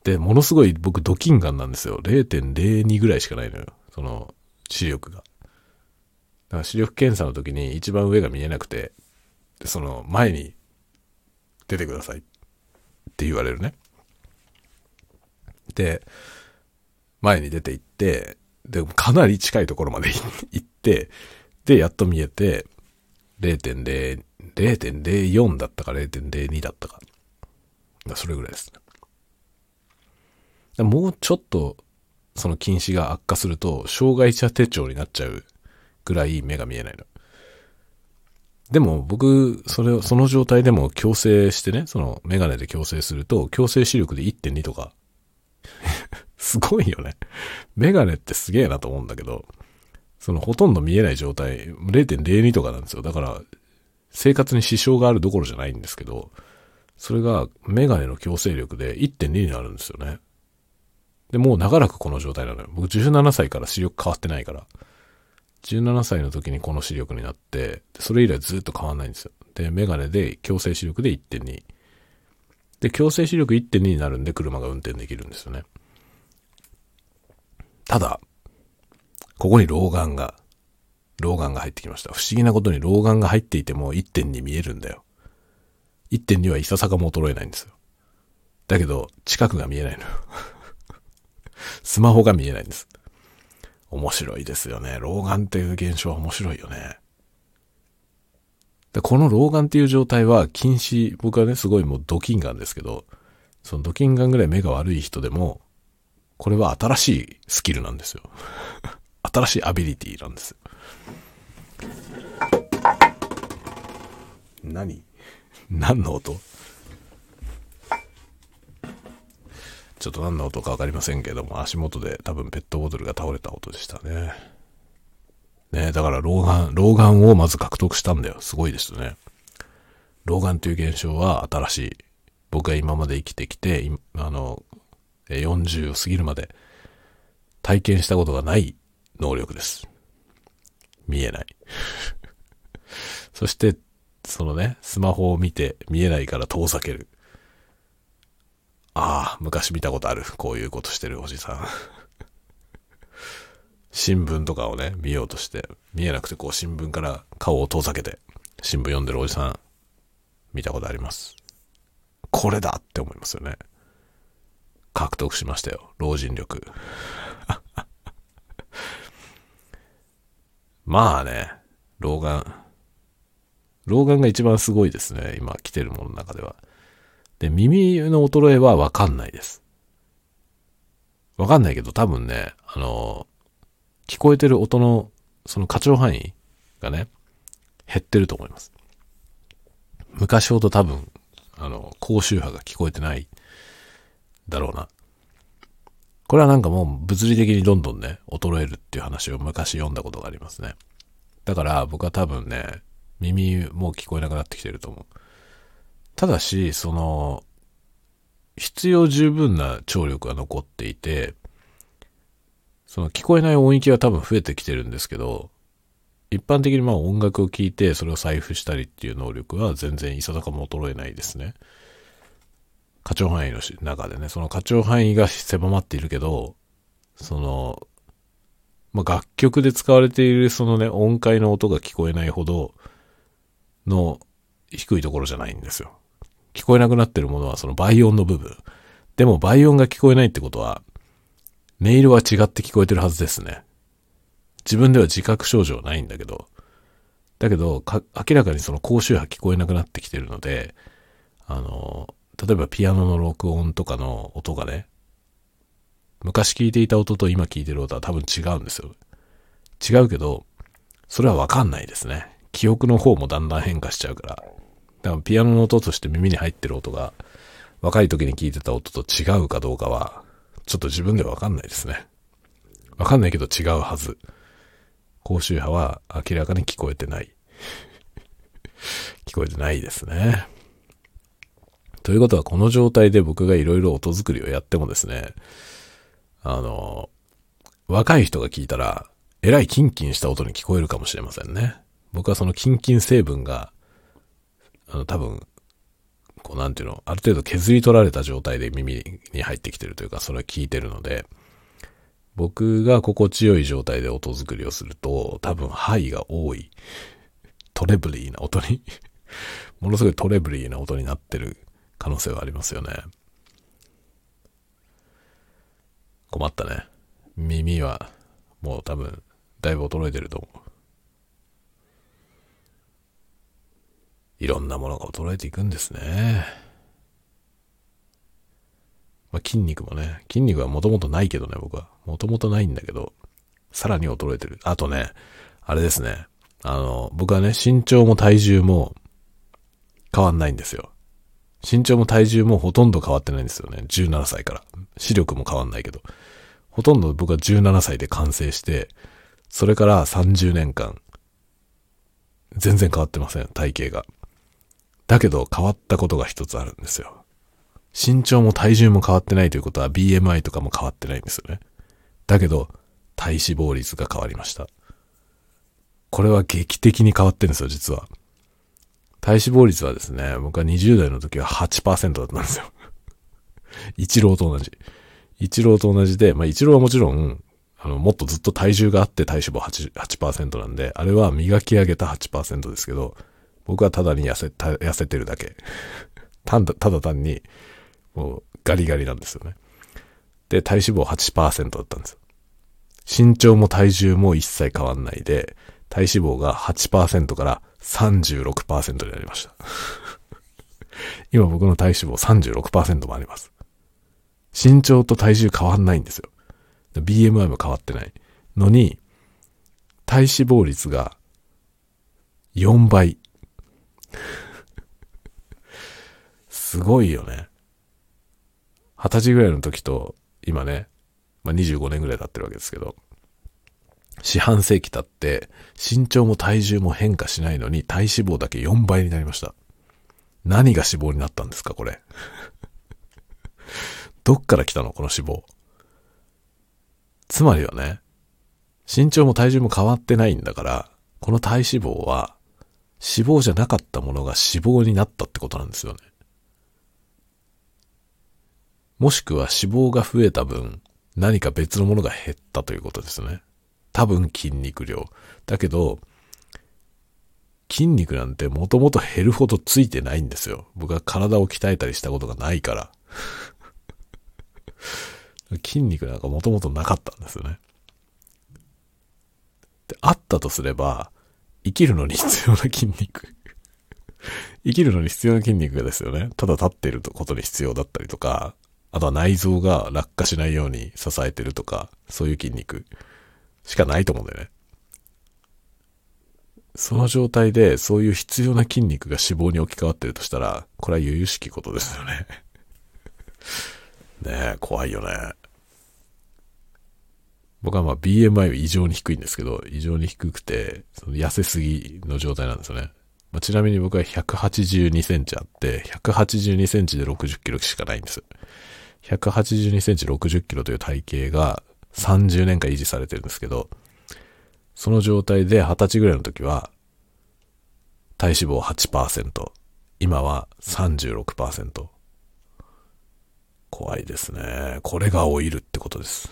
で、ものすごい僕ドキンガンなんですよ。0.02ぐらいしかないのよ。その視力が。から視力検査の時に一番上が見えなくて、その前に出てくださいって言われるね。で、前に出て行って、で、かなり近いところまで 行って、で、やっと見えて、0.0、0.04だったか0.02だったか。それぐらいですね。もうちょっと、その近視が悪化すると、障害者手帳になっちゃうぐらい目が見えないの。でも僕、それを、その状態でも矯正してね、そのメガネで矯正すると、矯正視力で1.2とか。すごいよね。メガネってすげえなと思うんだけど、そのほとんど見えない状態、0.02とかなんですよ。だから、生活に支障があるどころじゃないんですけど、それがメガネの矯正力で1.2になるんですよね。で、もう長らくこの状態なのよ。僕17歳から視力変わってないから。17歳の時にこの視力になって、それ以来ずっと変わんないんですよ。で、メガネで強制視力で1.2。で、強制視力1.2になるんで車が運転できるんですよね。ただ、ここに老眼が、老眼が入ってきました。不思議なことに老眼が入っていても1.2見えるんだよ。1.2はいささかも衰えないんですよ。だけど、近くが見えないのよ。スマホが見えないんです。面白いですよね。老眼っていう現象は面白いよね。でこの老眼っていう状態は近視、僕はね、すごいもうドキンガンですけど、そのドキンガンぐらい目が悪い人でも、これは新しいスキルなんですよ。新しいアビリティなんです。何？何の音？ちょっと何の音か分かりませんけども、足元で多分ペットボトルが倒れた音でしたね。ねだから老眼、老眼をまず獲得したんだよ。すごいですよね。老眼という現象は新しい。僕が今まで生きてきて、あの、40を過ぎるまで体験したことがない能力です。見えない。そして、そのね、スマホを見て見えないから遠ざける。ああ、昔見たことある。こういうことしてるおじさん。新聞とかをね、見ようとして、見えなくてこう新聞から顔を遠ざけて、新聞読んでるおじさん、見たことあります。これだって思いますよね。獲得しましたよ。老人力。まあね、老眼。老眼が一番すごいですね。今来てるものの中では。で、耳の衰えはわかんないです。わかんないけど多分ね、あの、聞こえてる音の、その過聴範囲がね、減ってると思います。昔ほど多分、あの、高周波が聞こえてないだろうな。これはなんかもう物理的にどんどんね、衰えるっていう話を昔読んだことがありますね。だから僕は多分ね、耳もう聞こえなくなってきてると思う。ただし、その、必要十分な聴力が残っていて、その聞こえない音域は多分増えてきてるんですけど、一般的にまあ音楽を聴いてそれを財布したりっていう能力は全然いささかも衰えないですね。過聴範囲の中でね、その過聴範囲が狭まっているけど、その、まあ、楽曲で使われているそのね、音階の音が聞こえないほどの低いところじゃないんですよ。聞こえなくなってるものはその倍音の部分。でも倍音が聞こえないってことは、音色は違って聞こえてるはずですね。自分では自覚症状ないんだけど、だけど、明らかにその高周波聞こえなくなってきてるので、あの、例えばピアノの録音とかの音がね、昔聞いていた音と今聞いてる音は多分違うんですよ。違うけど、それはわかんないですね。記憶の方もだんだん変化しちゃうから。だからピアノの音として耳に入ってる音が、若い時に聞いてた音と違うかどうかは、ちょっと自分ではわかんないですね。わかんないけど違うはず。高周波は明らかに聞こえてない。聞こえてないですね。ということはこの状態で僕がいろいろ音作りをやってもですね、あの、若い人が聞いたら、えらいキンキンした音に聞こえるかもしれませんね。僕はそのキンキン成分が、あの、多分、こうなんていうの、ある程度削り取られた状態で耳に入ってきてるというか、それは聞いてるので、僕が心地よい状態で音作りをすると、多分ハイが多い、トレブリーな音に ものすごいトレブリーな音になってる可能性はありますよね。困ったね。耳はもう多分だいぶ衰えてると思う。いろんなものが衰えていくんですね。まあ、筋肉もね、筋肉はもともとないけどね、僕は。もともとないんだけど、さらに衰えてる。あとね、あれですね。あの、僕はね、身長も体重も変わんないんですよ。身長も体重もほとんど変わってないんですよね。17歳から。視力も変わんないけど。ほとんど僕は17歳で完成して、それから30年間、全然変わってません、体型が。だけど変わったことが一つあるんですよ。身長も体重も変わってないということは BMI とかも変わってないんですよね。だけど、体脂肪率が変わりました。これは劇的に変わってるんですよ、実は。体脂肪率はですね、僕は20代の時は8%だったんですよ。一郎と同じ。一郎と同じで、まあ一郎はもちろん、あの、もっとずっと体重があって体脂肪 8%, なんで、あれは磨き上げた8%ですけど、僕はただに痩せ、痩せてるだけ。ただ、ただ単に、もうガリガリなんですよね。で、体脂肪8%だったんですよ。身長も体重も一切変わんないで、体脂肪が8%から36%になりました。今僕の体脂肪36%もあります。身長と体重変わんないんですよ。BMI も変わってないのに、体脂肪率が4倍。すごいよね。二十歳ぐらいの時と、今ね、まあ、25年ぐらい経ってるわけですけど、四半世紀経って、身長も体重も変化しないのに体脂肪だけ4倍になりました。何が脂肪になったんですか、これ。どっから来たのこの脂肪。つまりはね、身長も体重も変わってないんだから、この体脂肪は脂肪じゃなかったものが脂肪になったってことなんですよね。もしくは脂肪が増えた分、何か別のものが減ったということですね。多分筋肉量。だけど、筋肉なんてもともと減るほどついてないんですよ。僕は体を鍛えたりしたことがないから。筋肉なんかもともとなかったんですよね。で、あったとすれば、生きるのに必要な筋肉 生きるのに必要な筋肉がですよね。ただ立っていることに必要だったりとか、あとは内臓が落下しないように支えてるとか、そういう筋肉しかないと思うんだよね。その状態でそういう必要な筋肉が脂肪に置き換わってるとしたら、これは由々しきことですよね。ねえ、怖いよね。僕はまあ BMI は異常に低いんですけど、異常に低くて、その痩せすぎの状態なんですよね。まあ、ちなみに僕は182センチあって、182センチで60キロしかないんです。182センチ60キロという体型が30年間維持されてるんですけど、その状態で20歳ぐらいの時は、体脂肪8%、今は36%。怖いですね。これが老いるってことです。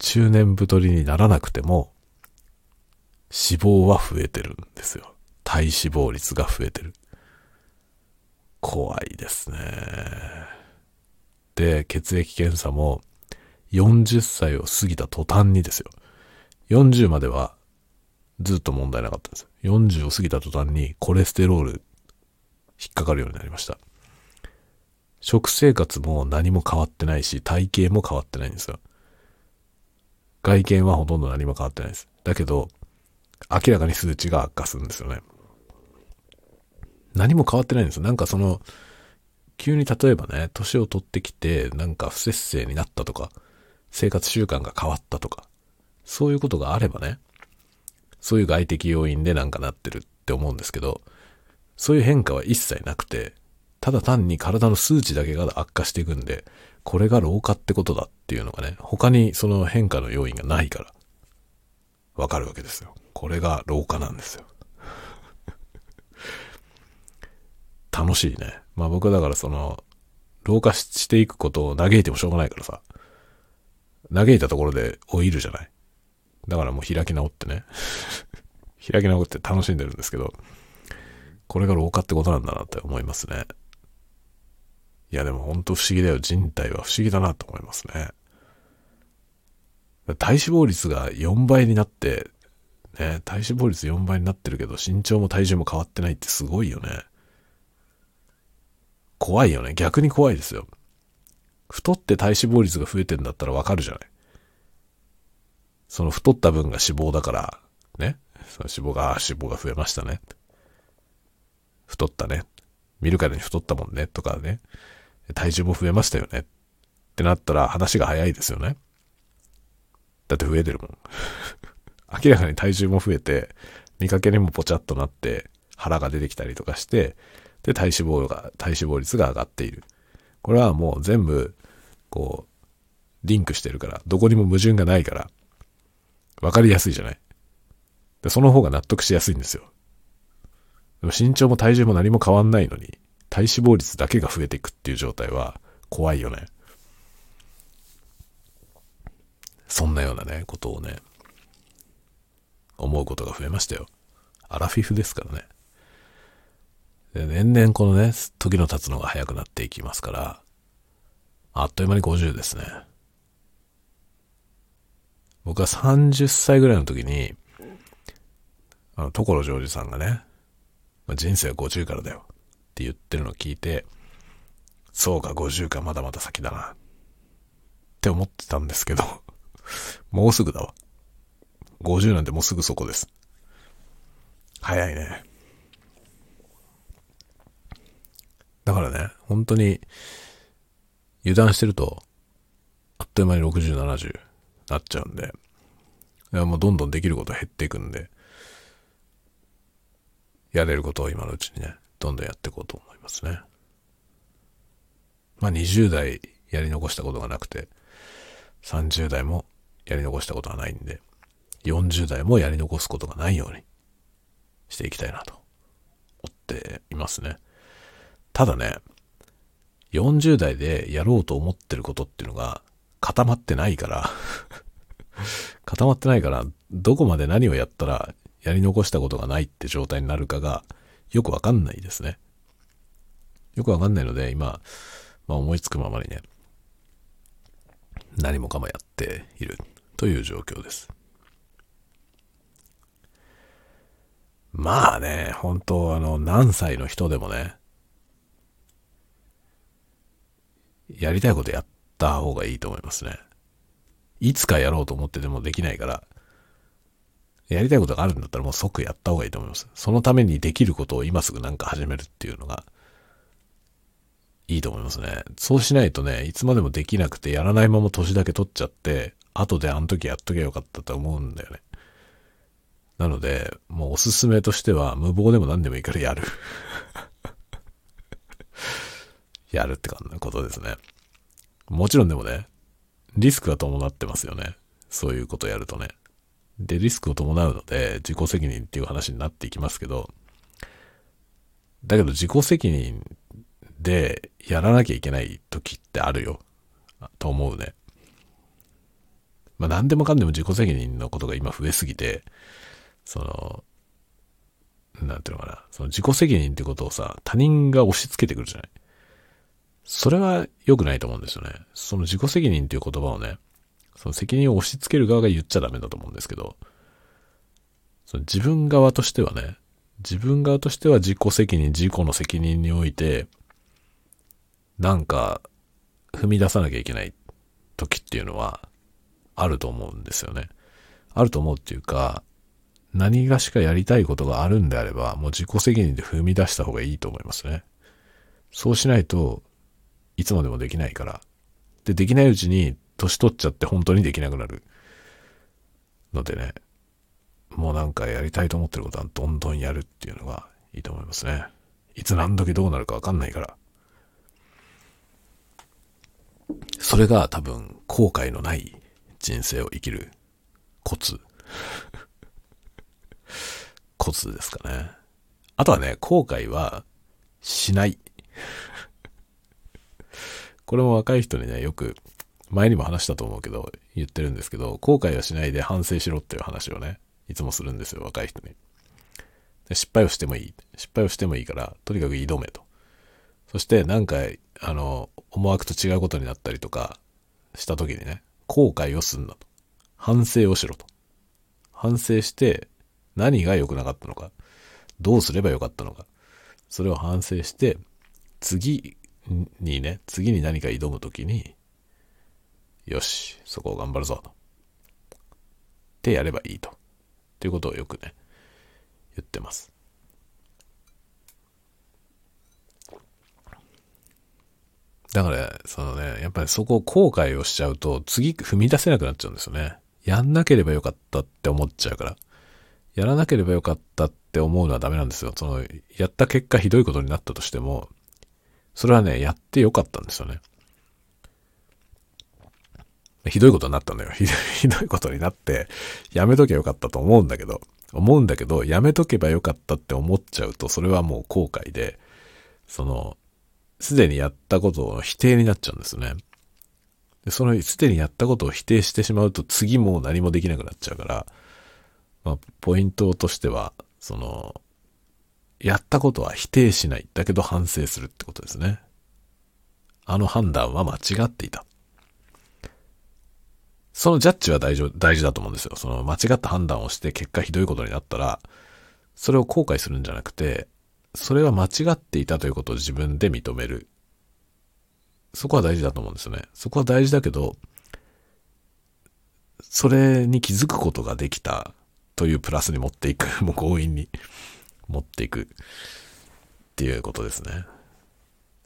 中年太りにならなくても、脂肪は増えてるんですよ。体脂肪率が増えてる。怖いですね。で、血液検査も40歳を過ぎた途端にですよ。40まではずっと問題なかったんです。40を過ぎた途端にコレステロール引っかかるようになりました。食生活も何も変わってないし、体型も変わってないんですよ。外見はほとんど何も変わってないです。だけど、明らかに数値が悪化するんですよね。何も変わってないんですよ。なんかその、急に例えばね、年を取ってきて、なんか不節制になったとか、生活習慣が変わったとか、そういうことがあればね、そういう外的要因でなんかなってるって思うんですけど、そういう変化は一切なくて、ただ単に体の数値だけが悪化していくんで、これが老化ってことだっていうのがね、他にその変化の要因がないから、わかるわけですよ。これが老化なんですよ。楽しいね。まあ僕はだからその、老化していくことを嘆いてもしょうがないからさ、嘆いたところで老いるじゃない。だからもう開き直ってね。開き直って楽しんでるんですけど、これが老化ってことなんだなって思いますね。いやでも本当不思議だよ。人体は不思議だなと思いますね。体脂肪率が4倍になって、ね、体脂肪率4倍になってるけど身長も体重も変わってないってすごいよね。怖いよね。逆に怖いですよ。太って体脂肪率が増えてんだったらわかるじゃない。その太った分が脂肪だから、ね。その脂肪が、脂肪が増えましたね。太ったね。見るからに太ったもんね。とかね。体重も増えましたよね。ってなったら話が早いですよね。だって増えてるもん。明らかに体重も増えて、見かけにもぽちゃっとなって、腹が出てきたりとかして、で、体脂肪が、体脂肪率が上がっている。これはもう全部、こう、リンクしてるから、どこにも矛盾がないから、わかりやすいじゃない。で、その方が納得しやすいんですよ。でも身長も体重も何も変わんないのに、体脂肪率だけが増えていくっていう状態は怖いよね。そんなようなね、ことをね、思うことが増えましたよ。アラフィフですからね。で年々このね、時の経つのが早くなっていきますから、あっという間に50ですね。僕は30歳ぐらいの時に、あの、所ジョージさんがね、ま、人生は50からだよ。って言ってるのを聞いて、そうか、50か、まだまだ先だな。って思ってたんですけど、もうすぐだわ。50なんてもうすぐそこです。早いね。だからね、本当に、油断してると、あっという間に60、70なっちゃうんで、いやもうどんどんできること減っていくんで、やれることを今のうちにね、どんどんやっていこうと思いますね。まあ20代やり残したことがなくて、30代もやり残したことがないんで、40代もやり残すことがないようにしていきたいなと思っていますね。ただね、40代でやろうと思ってることっていうのが固まってないから 固まってないから、どこまで何をやったらやり残したことがないって状態になるかがよくわかんないですね。よくわかんないので、今、まあ思いつくままにね、何もかもやっているという状況です。まあね、本当あの、何歳の人でもね、やりたいことやった方がいいと思いますね。いつかやろうと思っててもできないから、やりたいことがあるんだったらもう即やった方がいいと思います。そのためにできることを今すぐなんか始めるっていうのが、いいと思いますね。そうしないとね、いつまでもできなくてやらないまま年だけ取っちゃって、後であの時やっときゃよかったと思うんだよね。なので、もうおすすめとしては、無謀でも何でもいいからやる。やるってことですね。もちろんでもね、リスクが伴ってますよね。そういうことやるとね。で、リスクを伴うので、自己責任っていう話になっていきますけど、だけど自己責任でやらなきゃいけない時ってあるよ。と思うね。まあ何でもかんでも自己責任のことが今増えすぎて、その、なんていうのかな、その自己責任ってことをさ、他人が押し付けてくるじゃない。それは良くないと思うんですよね。その自己責任っていう言葉をね、その責任を押し付ける側が言っちゃダメだと思うんですけど、その自分側としてはね、自分側としては自己責任、自己の責任において、なんか、踏み出さなきゃいけない時っていうのは、あると思うんですよね。あると思うっていうか、何がしかやりたいことがあるんであれば、もう自己責任で踏み出した方がいいと思いますね。そうしないといつまでもできないから。で、できないうちに年取っちゃって本当にできなくなる。のでね、もうなんかやりたいと思ってることはどんどんやるっていうのがいいと思いますね。いつ何時どうなるかわかんないから。それが多分後悔のない人生を生きるコツ。コツですかね。あとはね、後悔はしない。これも若い人にね、よく、前にも話したと思うけど、言ってるんですけど、後悔はしないで反省しろっていう話をね、いつもするんですよ、若い人に。失敗をしてもいい。失敗をしてもいいから、とにかく挑めと。そして、なんか、あの、思惑と違うことになったりとか、した時にね、後悔をすんなと。反省をしろと。反省して、何が良くなかったのか。どうすればよかったのか。それを反省して、次にね、次に何か挑むときに、よし、そこを頑張るぞと。ってやればいいと。っていうことをよくね、言ってます。だから、そのね、やっぱりそこを後悔をしちゃうと、次踏み出せなくなっちゃうんですよね。やんなければよかったって思っちゃうから。やらなければよかったって思うのはダメなんですよ。その、やった結果ひどいことになったとしても、それはね、やってよかったんですよね。ひどいことになったんだよ。ひどいことになって、やめときゃよかったと思うんだけど、思うんだけど、やめとけばよかったって思っちゃうと、それはもう後悔で、その、すでにやったことを否定になっちゃうんですね。で、その、すでにやったことを否定してしまうと、次もう何もできなくなっちゃうから、まあ、ポイントとしては、その、やったことは否定しない。だけど反省するってことですね。あの判断は間違っていた。そのジャッジは大事大事だと思うんですよ。その間違った判断をして結果ひどいことになったら、それを後悔するんじゃなくて、それは間違っていたということを自分で認める。そこは大事だと思うんですよね。そこは大事だけど、それに気づくことができたというプラスに持っていく。もう強引に持っていくっていうことですね。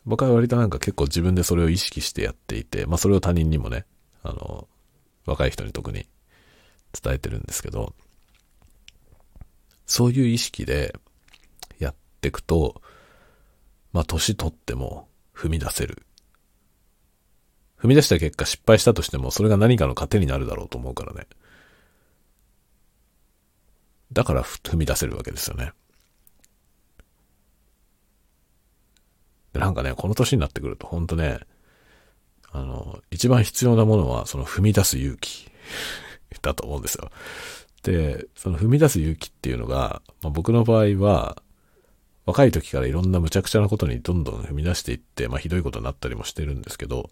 僕は割となんか結構自分でそれを意識してやっていて、まあそれを他人にもね、あの、若い人に特に伝えてるんですけど、そういう意識でやっていくと、まあ年取っても踏み出せる。踏み出した結果失敗したとしてもそれが何かの糧になるだろうと思うからね。だから踏み出せるわけですよね。なんかね、この年になってくると、ほんとね、あの、一番必要なものは、その踏み出す勇気 だと思うんですよ。で、その踏み出す勇気っていうのが、まあ、僕の場合は、若い時からいろんな無茶苦茶なことにどんどん踏み出していって、まあひどいことになったりもしてるんですけど、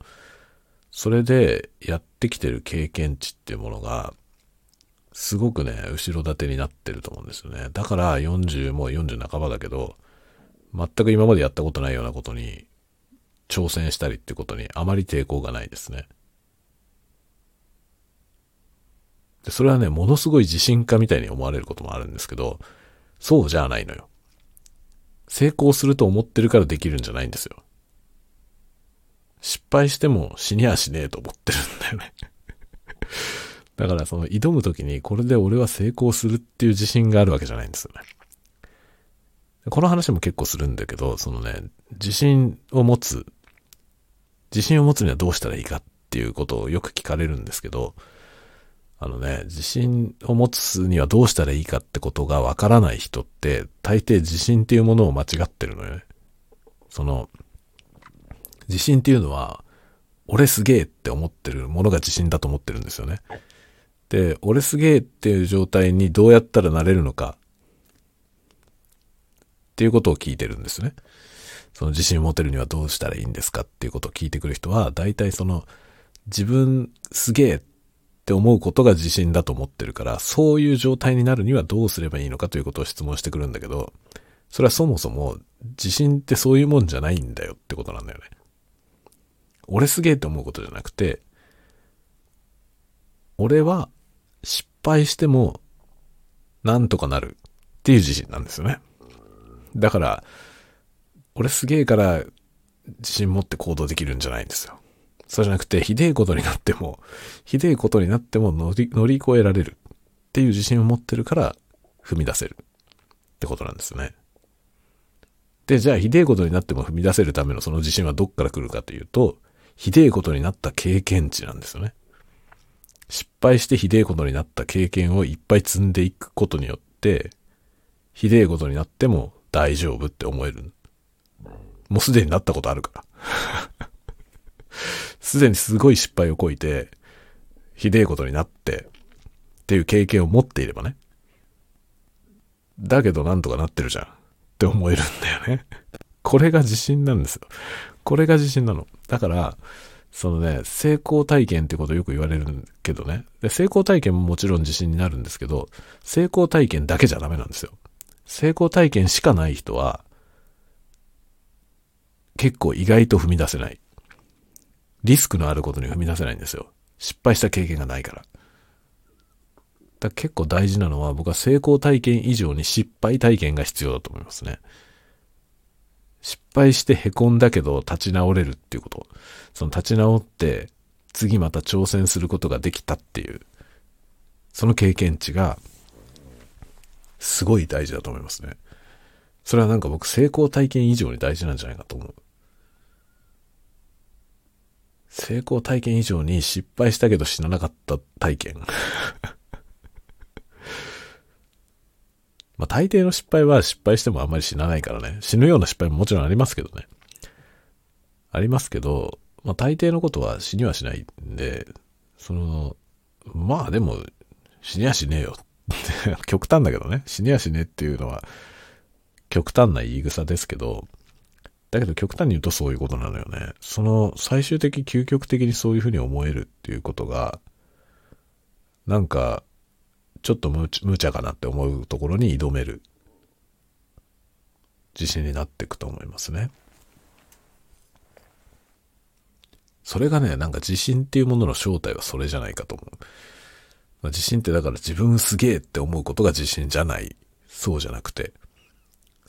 それでやってきてる経験値っていうものが、すごくね、後ろ盾になってると思うんですよね。だから40、もう40半ばだけど、全く今までやったことないようなことに挑戦したりってことにあまり抵抗がないですね。で、それはね、ものすごい自信家みたいに思われることもあるんですけど、そうじゃないのよ。成功すると思ってるからできるんじゃないんですよ。失敗しても死にはしねえと思ってるんだよね だからその挑む時にこれで俺は成功するっていう自信があるわけじゃないんですよね。この話も結構するんだけど、そのね、自信を持つ、自信を持つにはどうしたらいいかっていうことをよく聞かれるんですけど、あのね、自信を持つにはどうしたらいいかってことがわからない人って、大抵自信っていうものを間違ってるのよね。その、自信っていうのは、俺すげえって思ってるものが自信だと思ってるんですよね。で、俺すげえっていう状態にどうやったらなれるのかっていうことを聞いてるんですね。その自信を持てるにはどうしたらいいんですかっていうことを聞いてくる人は、大体その自分すげえって思うことが自信だと思ってるから、そういう状態になるにはどうすればいいのかということを質問してくるんだけど、それはそもそも自信ってそういうもんじゃないんだよってことなんだよね。俺すげえって思うことじゃなくて、俺は失敗してもなんとかなるっていう自信なんですよね。だから、俺すげえから自信持って行動できるんじゃないんですよ。そうじゃなくて、ひでえことになっても、ひでえことになっても乗り乗り越えられるっていう自信を持ってるから踏み出せるってことなんですよね。で、じゃあひでえことになっても踏み出せるためのその自信はどっから来るかというと、ひでえことになった経験値なんですよね。失敗してひでえことになった経験をいっぱい積んでいくことによって、ひでえことになっても大丈夫って思える。もうすでになったことあるから。すでにすごい失敗をこいて、ひでえことになって、っていう経験を持っていればね。だけどなんとかなってるじゃん。って思えるんだよね。これが自信なんですよ。これが自信なの。だから、そのね、成功体験ってことをよく言われるけどね。で成功体験ももちろん自信になるんですけど、成功体験だけじゃダメなんですよ。成功体験しかない人は、結構意外と踏み出せない。リスクのあることに踏み出せないんですよ。失敗した経験がないから。だ結構大事なのは僕は成功体験以上に失敗体験が必要だと思いますね。失敗して凹んだけど立ち直れるっていうこと。その立ち直って次また挑戦することができたっていう、その経験値がすごい大事だと思いますね。それはなんか僕成功体験以上に大事なんじゃないかと思う。成功体験以上に失敗したけど死ななかった体験。まあ大抵の失敗は失敗してもあんまり死なないからね。死ぬような失敗ももちろんありますけどね。ありますけど、まあ大抵のことは死にはしないんで、その、まあでも死にはしねえよ。極端だけどね。死にはしねえっていうのは極端な言い草ですけど、だけど極端に言うとそういうことなのよね。その最終的究極的にそういうふうに思えるっていうことが、なんかちょっと無茶かなって思うところに挑める自信になっていくと思いますね。それがね、なんか自信っていうものの正体はそれじゃないかと思う。まあ、自信ってだから自分すげえって思うことが自信じゃない。そうじゃなくて、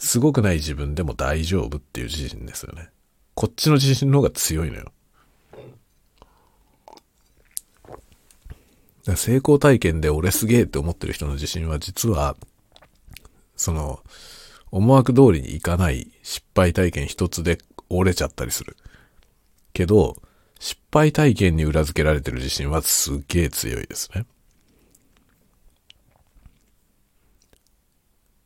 すごくない自分でも大丈夫っていう自信ですよね。こっちの自信の方が強いのよ。成功体験で俺すげえって思ってる人の自信は実は、その、思惑通りにいかない失敗体験一つで折れちゃったりする。けど、失敗体験に裏付けられてる自信はすげえ強いですね。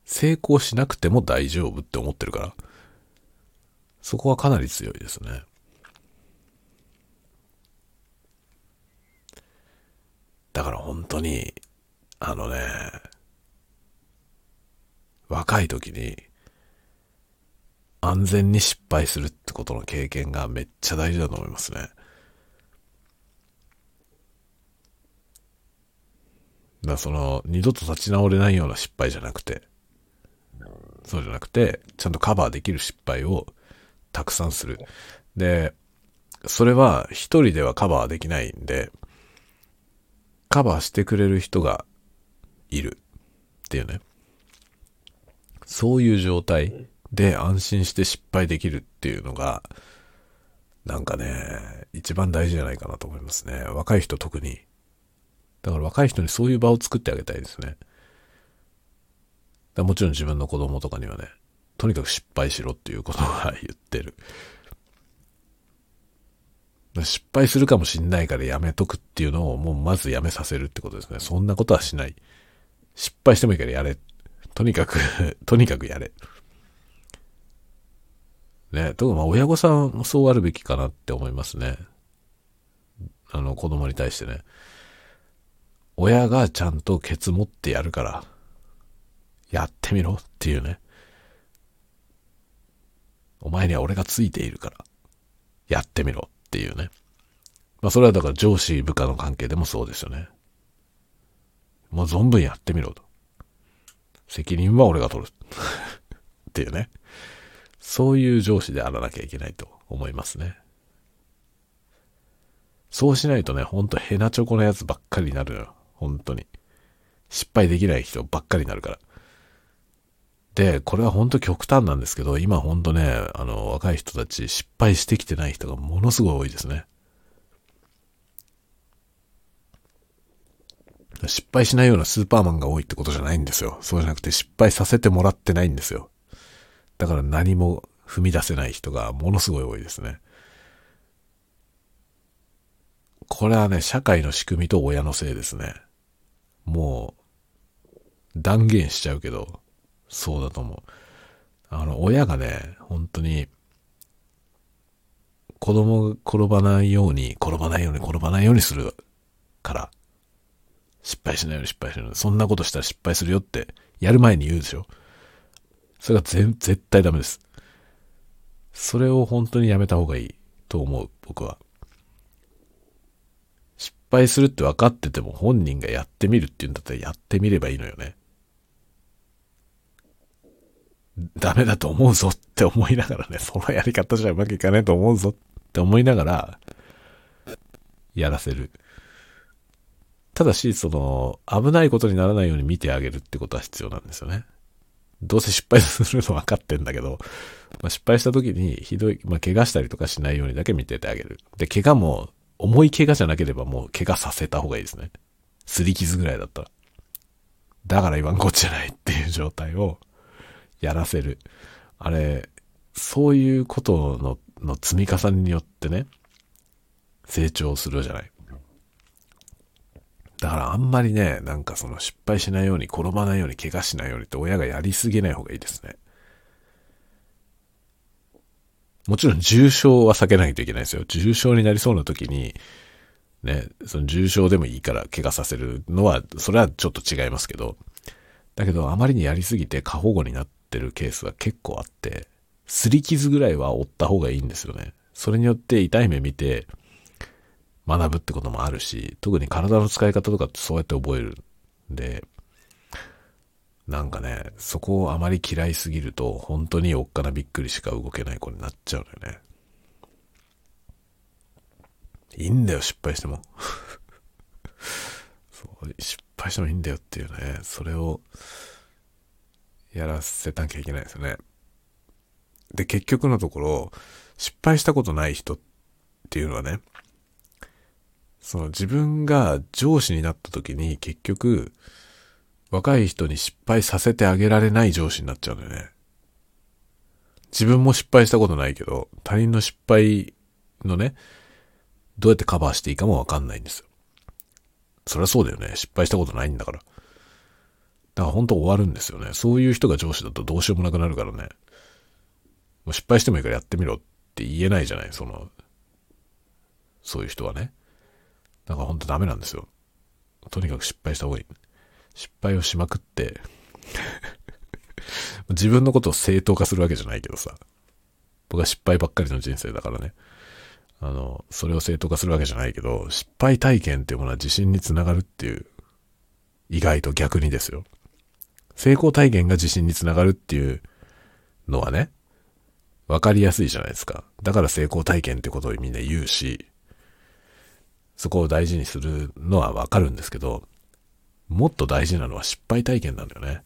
成功しなくても大丈夫って思ってるから、そこはかなり強いですね。だから本当に、あのね、若い時に安全に失敗するってことの経験がめっちゃ大事だと思いますね。だその、二度と立ち直れないような失敗じゃなくて、そうじゃなくて、ちゃんとカバーできる失敗をたくさんする。で、それは一人ではカバーできないんで、カバーしてくれる人がいるっていうね。そういう状態で安心して失敗できるっていうのが、なんかね、一番大事じゃないかなと思いますね。若い人特に。だから若い人にそういう場を作ってあげたいですね。もちろん自分の子供とかにはね、とにかく失敗しろっていうことは言ってる。失敗するかもしんないからやめとくっていうのをもうまずやめさせるってことですね。そんなことはしない。失敗してもいいからやれ。とにかく とにかくやれ。ね、特にまあ親御さんもそうあるべきかなって思いますね。あの子供に対してね。親がちゃんとケツ持ってやるから、やってみろっていうね。お前には俺がついているから、やってみろっていうね。まあそれはだから上司部下の関係でもそうですよね。もう存分やってみろと。責任は俺が取る。っていうね。そういう上司であらなきゃいけないと思いますね。そうしないとね、ほんとヘナチョコなやつばっかりになるのよ。本当に。失敗できない人ばっかりになるから。で、これは本当極端なんですけど、今本当ね、あの、若い人たち失敗してきてない人がものすごい多いですね。失敗しないようなスーパーマンが多いってことじゃないんですよ。そうじゃなくて失敗させてもらってないんですよ。だから何も踏み出せない人がものすごい多いですね。これはね、社会の仕組みと親のせいですね。もう、断言しちゃうけど、そうだと思う。あの、親がね、本当に、子供が転ばないように、転ばないように、転ばないようにするから、失敗しないように失敗しないように、そんなことしたら失敗するよって、やる前に言うでしょ。それが全、絶対ダメです。それを本当にやめた方がいいと思う、僕は。失敗するって分かってても本人がやってみるって言うんだったらやってみればいいのよね。ダメだと思うぞって思いながらね、そのやり方じゃうまくいかないと思うぞって思いながら、やらせる。ただし、その、危ないことにならないように見てあげるってことは必要なんですよね。どうせ失敗するの分かってんだけど、まあ、失敗した時にひどい、まあ、怪我したりとかしないようにだけ見ててあげる。で、怪我も、重い怪我じゃなければもう怪我させた方がいいですね。擦り傷ぐらいだったら。だから言わんこっちゃないっていう状態をやらせる。あれ、そういうことのの積み重ねによってね、成長するじゃない。だからあんまりね、なんかその失敗しないように、転ばないように、怪我しないようにって親がやりすぎない方がいいですね。もちろん重症は避けないといけないですよ。重症になりそうな時に、ね、その重症でもいいから怪我させるのは、それはちょっと違いますけど、だけどあまりにやりすぎて過保護になってるケースは結構あって、擦り傷ぐらいは負った方がいいんですよね。それによって痛い目見て、学ぶってこともあるし、特に体の使い方とかってそうやって覚えるんで、なんかね、そこをあまり嫌いすぎると、本当におっかなびっくりしか動けない子になっちゃうのよね。いいんだよ、失敗しても。そう失敗してもいいんだよっていうね、それをやらせなきゃいけないですよね。で、結局のところ、失敗したことない人っていうのはね、その自分が上司になった時に結局、若い人に失敗させてあげられない上司になっちゃうんだよね。自分も失敗したことないけど、他人の失敗のね、どうやってカバーしていいかもわかんないんですよ。そりゃそうだよね。失敗したことないんだから。だから本当終わるんですよね。そういう人が上司だとどうしようもなくなるからね。もう失敗してもいいからやってみろって言えないじゃない、その、そういう人はね。だから本当ダメなんですよ。とにかく失敗した方がいい。失敗をしまくって 自分のことを正当化するわけじゃないけどさ。僕は失敗ばっかりの人生だからね。あの、それを正当化するわけじゃないけど、失敗体験っていうものは自信につながるっていう、意外と逆にですよ。成功体験が自信につながるっていうのはね、わかりやすいじゃないですか。だから成功体験ってことをみんな言うし、そこを大事にするのはわかるんですけど、もっと大事なのは失敗体験なんだよね。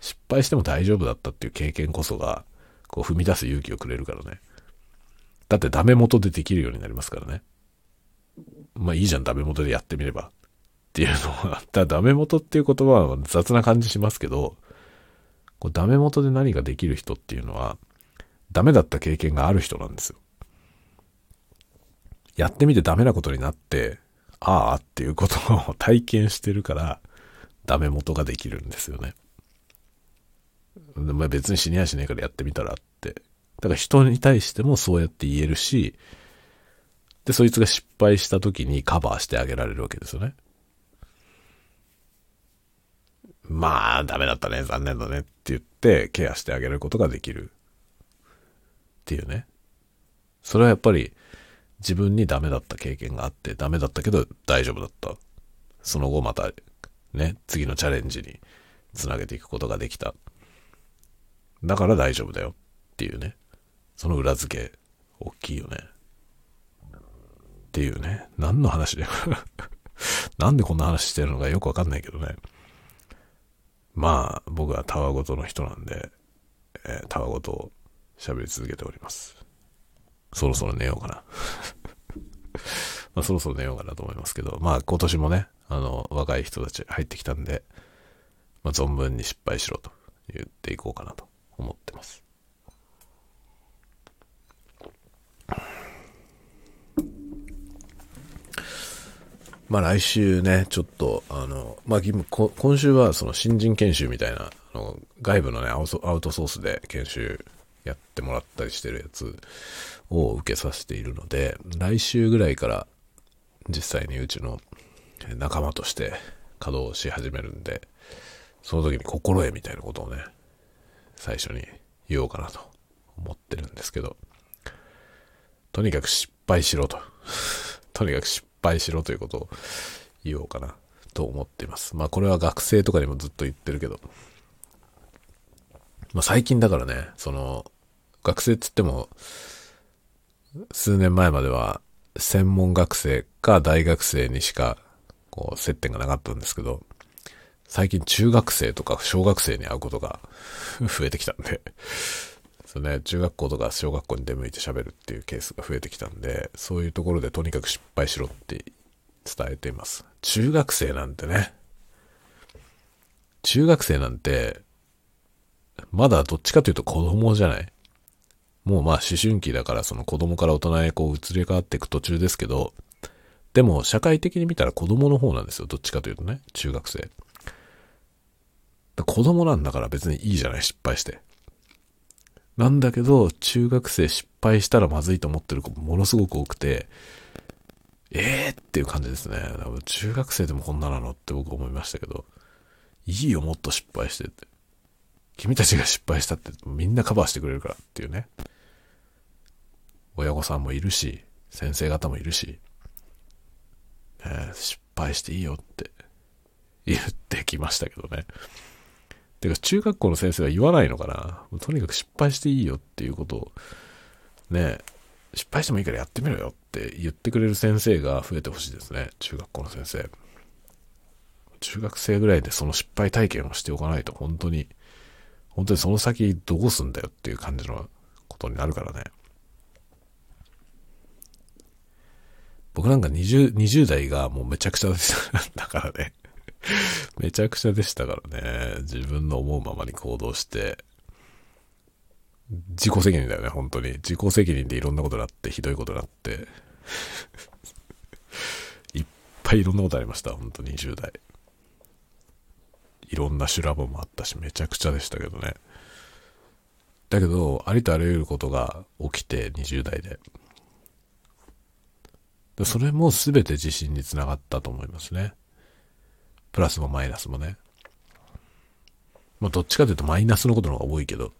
失敗しても大丈夫だったっていう経験こそが、こう踏み出す勇気をくれるからね。だってダメ元でできるようになりますからね。まあいいじゃん、ダメ元でやってみれば。っていうのは、だダメ元っていう言葉は雑な感じしますけど、こうダメ元で何ができる人っていうのは、ダメだった経験がある人なんですよ。やってみてダメなことになって、ああっていうことを体験してるから、ダメ元ができるんですよね。まあ、別に死にやしねえからやってみたらって。だから人に対してもそうやって言えるし、で、そいつが失敗した時にカバーしてあげられるわけですよね。まあ、ダメだったね、残念だねって言ってケアしてあげることができる。っていうね。それはやっぱり自分にダメだった経験があってダメだったけど大丈夫だった。その後またね、次のチャレンジにつなげていくことができた。だから大丈夫だよっていうね。その裏付け、大きいよね。っていうね。何の話で なんでこんな話してるのかよくわかんないけどね。まあ、僕はタワごとの人なんで、えー、タワごと喋り続けております。そろそろ寝ようかな。まあ、そろそろ寝ようかなと思いますけど、まあ今年もね、あの、若い人たち入ってきたんで、まあ、存分に失敗しろと言っていこうかなと思ってます。まあ来週ね、ちょっと、あの、まあ今週はその新人研修みたいな、あの外部のねアウトソースで研修やってもらったりしてるやつを受けさせているので、来週ぐらいから実際にうちの仲間として稼働し始めるんで、その時に心得みたいなことをね、最初に言おうかなと思ってるんですけど、とにかく失敗しろと。とにかく失敗しろということを言おうかなと思っています。まあこれは学生とかにもずっと言ってるけど、まあ最近だからね、その、学生っつっても、数年前までは専門学生か大学生にしかこう接点がなかったんですけど、最近中学生とか小学生に会うことが増えてきたんで、ね、中学校とか小学校に出向いて喋るっていうケースが増えてきたんで、そういうところでとにかく失敗しろって伝えています。中学生なんてね、中学生なんて、まだどっちかというと子供じゃないもうまあ思春期だからその子供から大人へこう移り変わっていく途中ですけど、でも社会的に見たら子供の方なんですよ。どっちかというとね、中学生。子供なんだから別にいいじゃない、失敗して。なんだけど、中学生失敗したらまずいと思ってる子ものすごく多くて、ええー、っていう感じですね。中学生でもこんななのって僕思いましたけど、いいよ、もっと失敗してって。君たちが失敗したってみんなカバーしてくれるからっていうね。親御さんもいるし、先生方もいるし、えー、失敗していいよって言ってきましたけどね。てか、中学校の先生は言わないのかなとにかく失敗していいよっていうことを、ね、失敗してもいいからやってみろよって言ってくれる先生が増えてほしいですね。中学校の先生。中学生ぐらいでその失敗体験をしておかないと本当に、本当にその先どうすんだよっていう感じのことになるからね。僕なんか20、20代がもうめちゃくちゃ。だからね。めちゃくちゃでしたからね。自分の思うままに行動して、自己責任だよね、本当に。自己責任でいろんなことがあって、ひどいことがあって。いっぱいいろんなことありました、本当に20代。いろんな修羅場もあったし、めちゃくちゃでしたけどね。だけど、ありとあらゆることが起きて、20代で。それも全て自信につながったと思いますね。プラスもマイナスもね。まあ、どっちかというとマイナスのことの方が多いけど、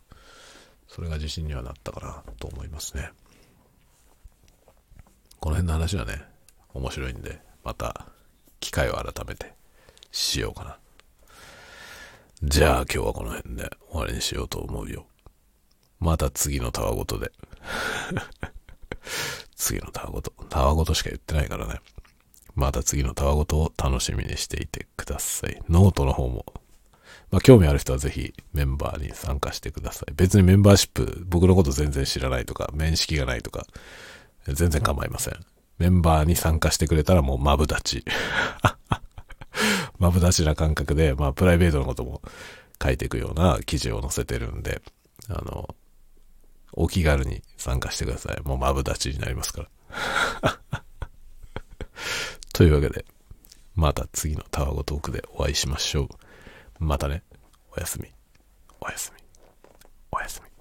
それが自信にはなったかなと思いますね。この辺の話はね、面白いんで、また機会を改めてしようかな。じゃあ今日はこの辺で終わりにしようと思うよ。また次のたわごとで 次のたわごと。たわごとしか言ってないからね。また次のたわごとを楽しみにしていてください。ノートの方も、まあ、興味ある人はぜひメンバーに参加してください。別にメンバーシップ、僕のこと全然知らないとか、面識がないとか、全然構いません。メンバーに参加してくれたらもうマブダチ。マブダチな感覚で、まあ、プライベートのことも書いていくような記事を載せてるんで、あの、お気軽に参加してください。もうマブダチになりますから。というわけで、また次のタワゴトークでお会いしましょう。またね。おやすみ。おやすみ。おやすみ。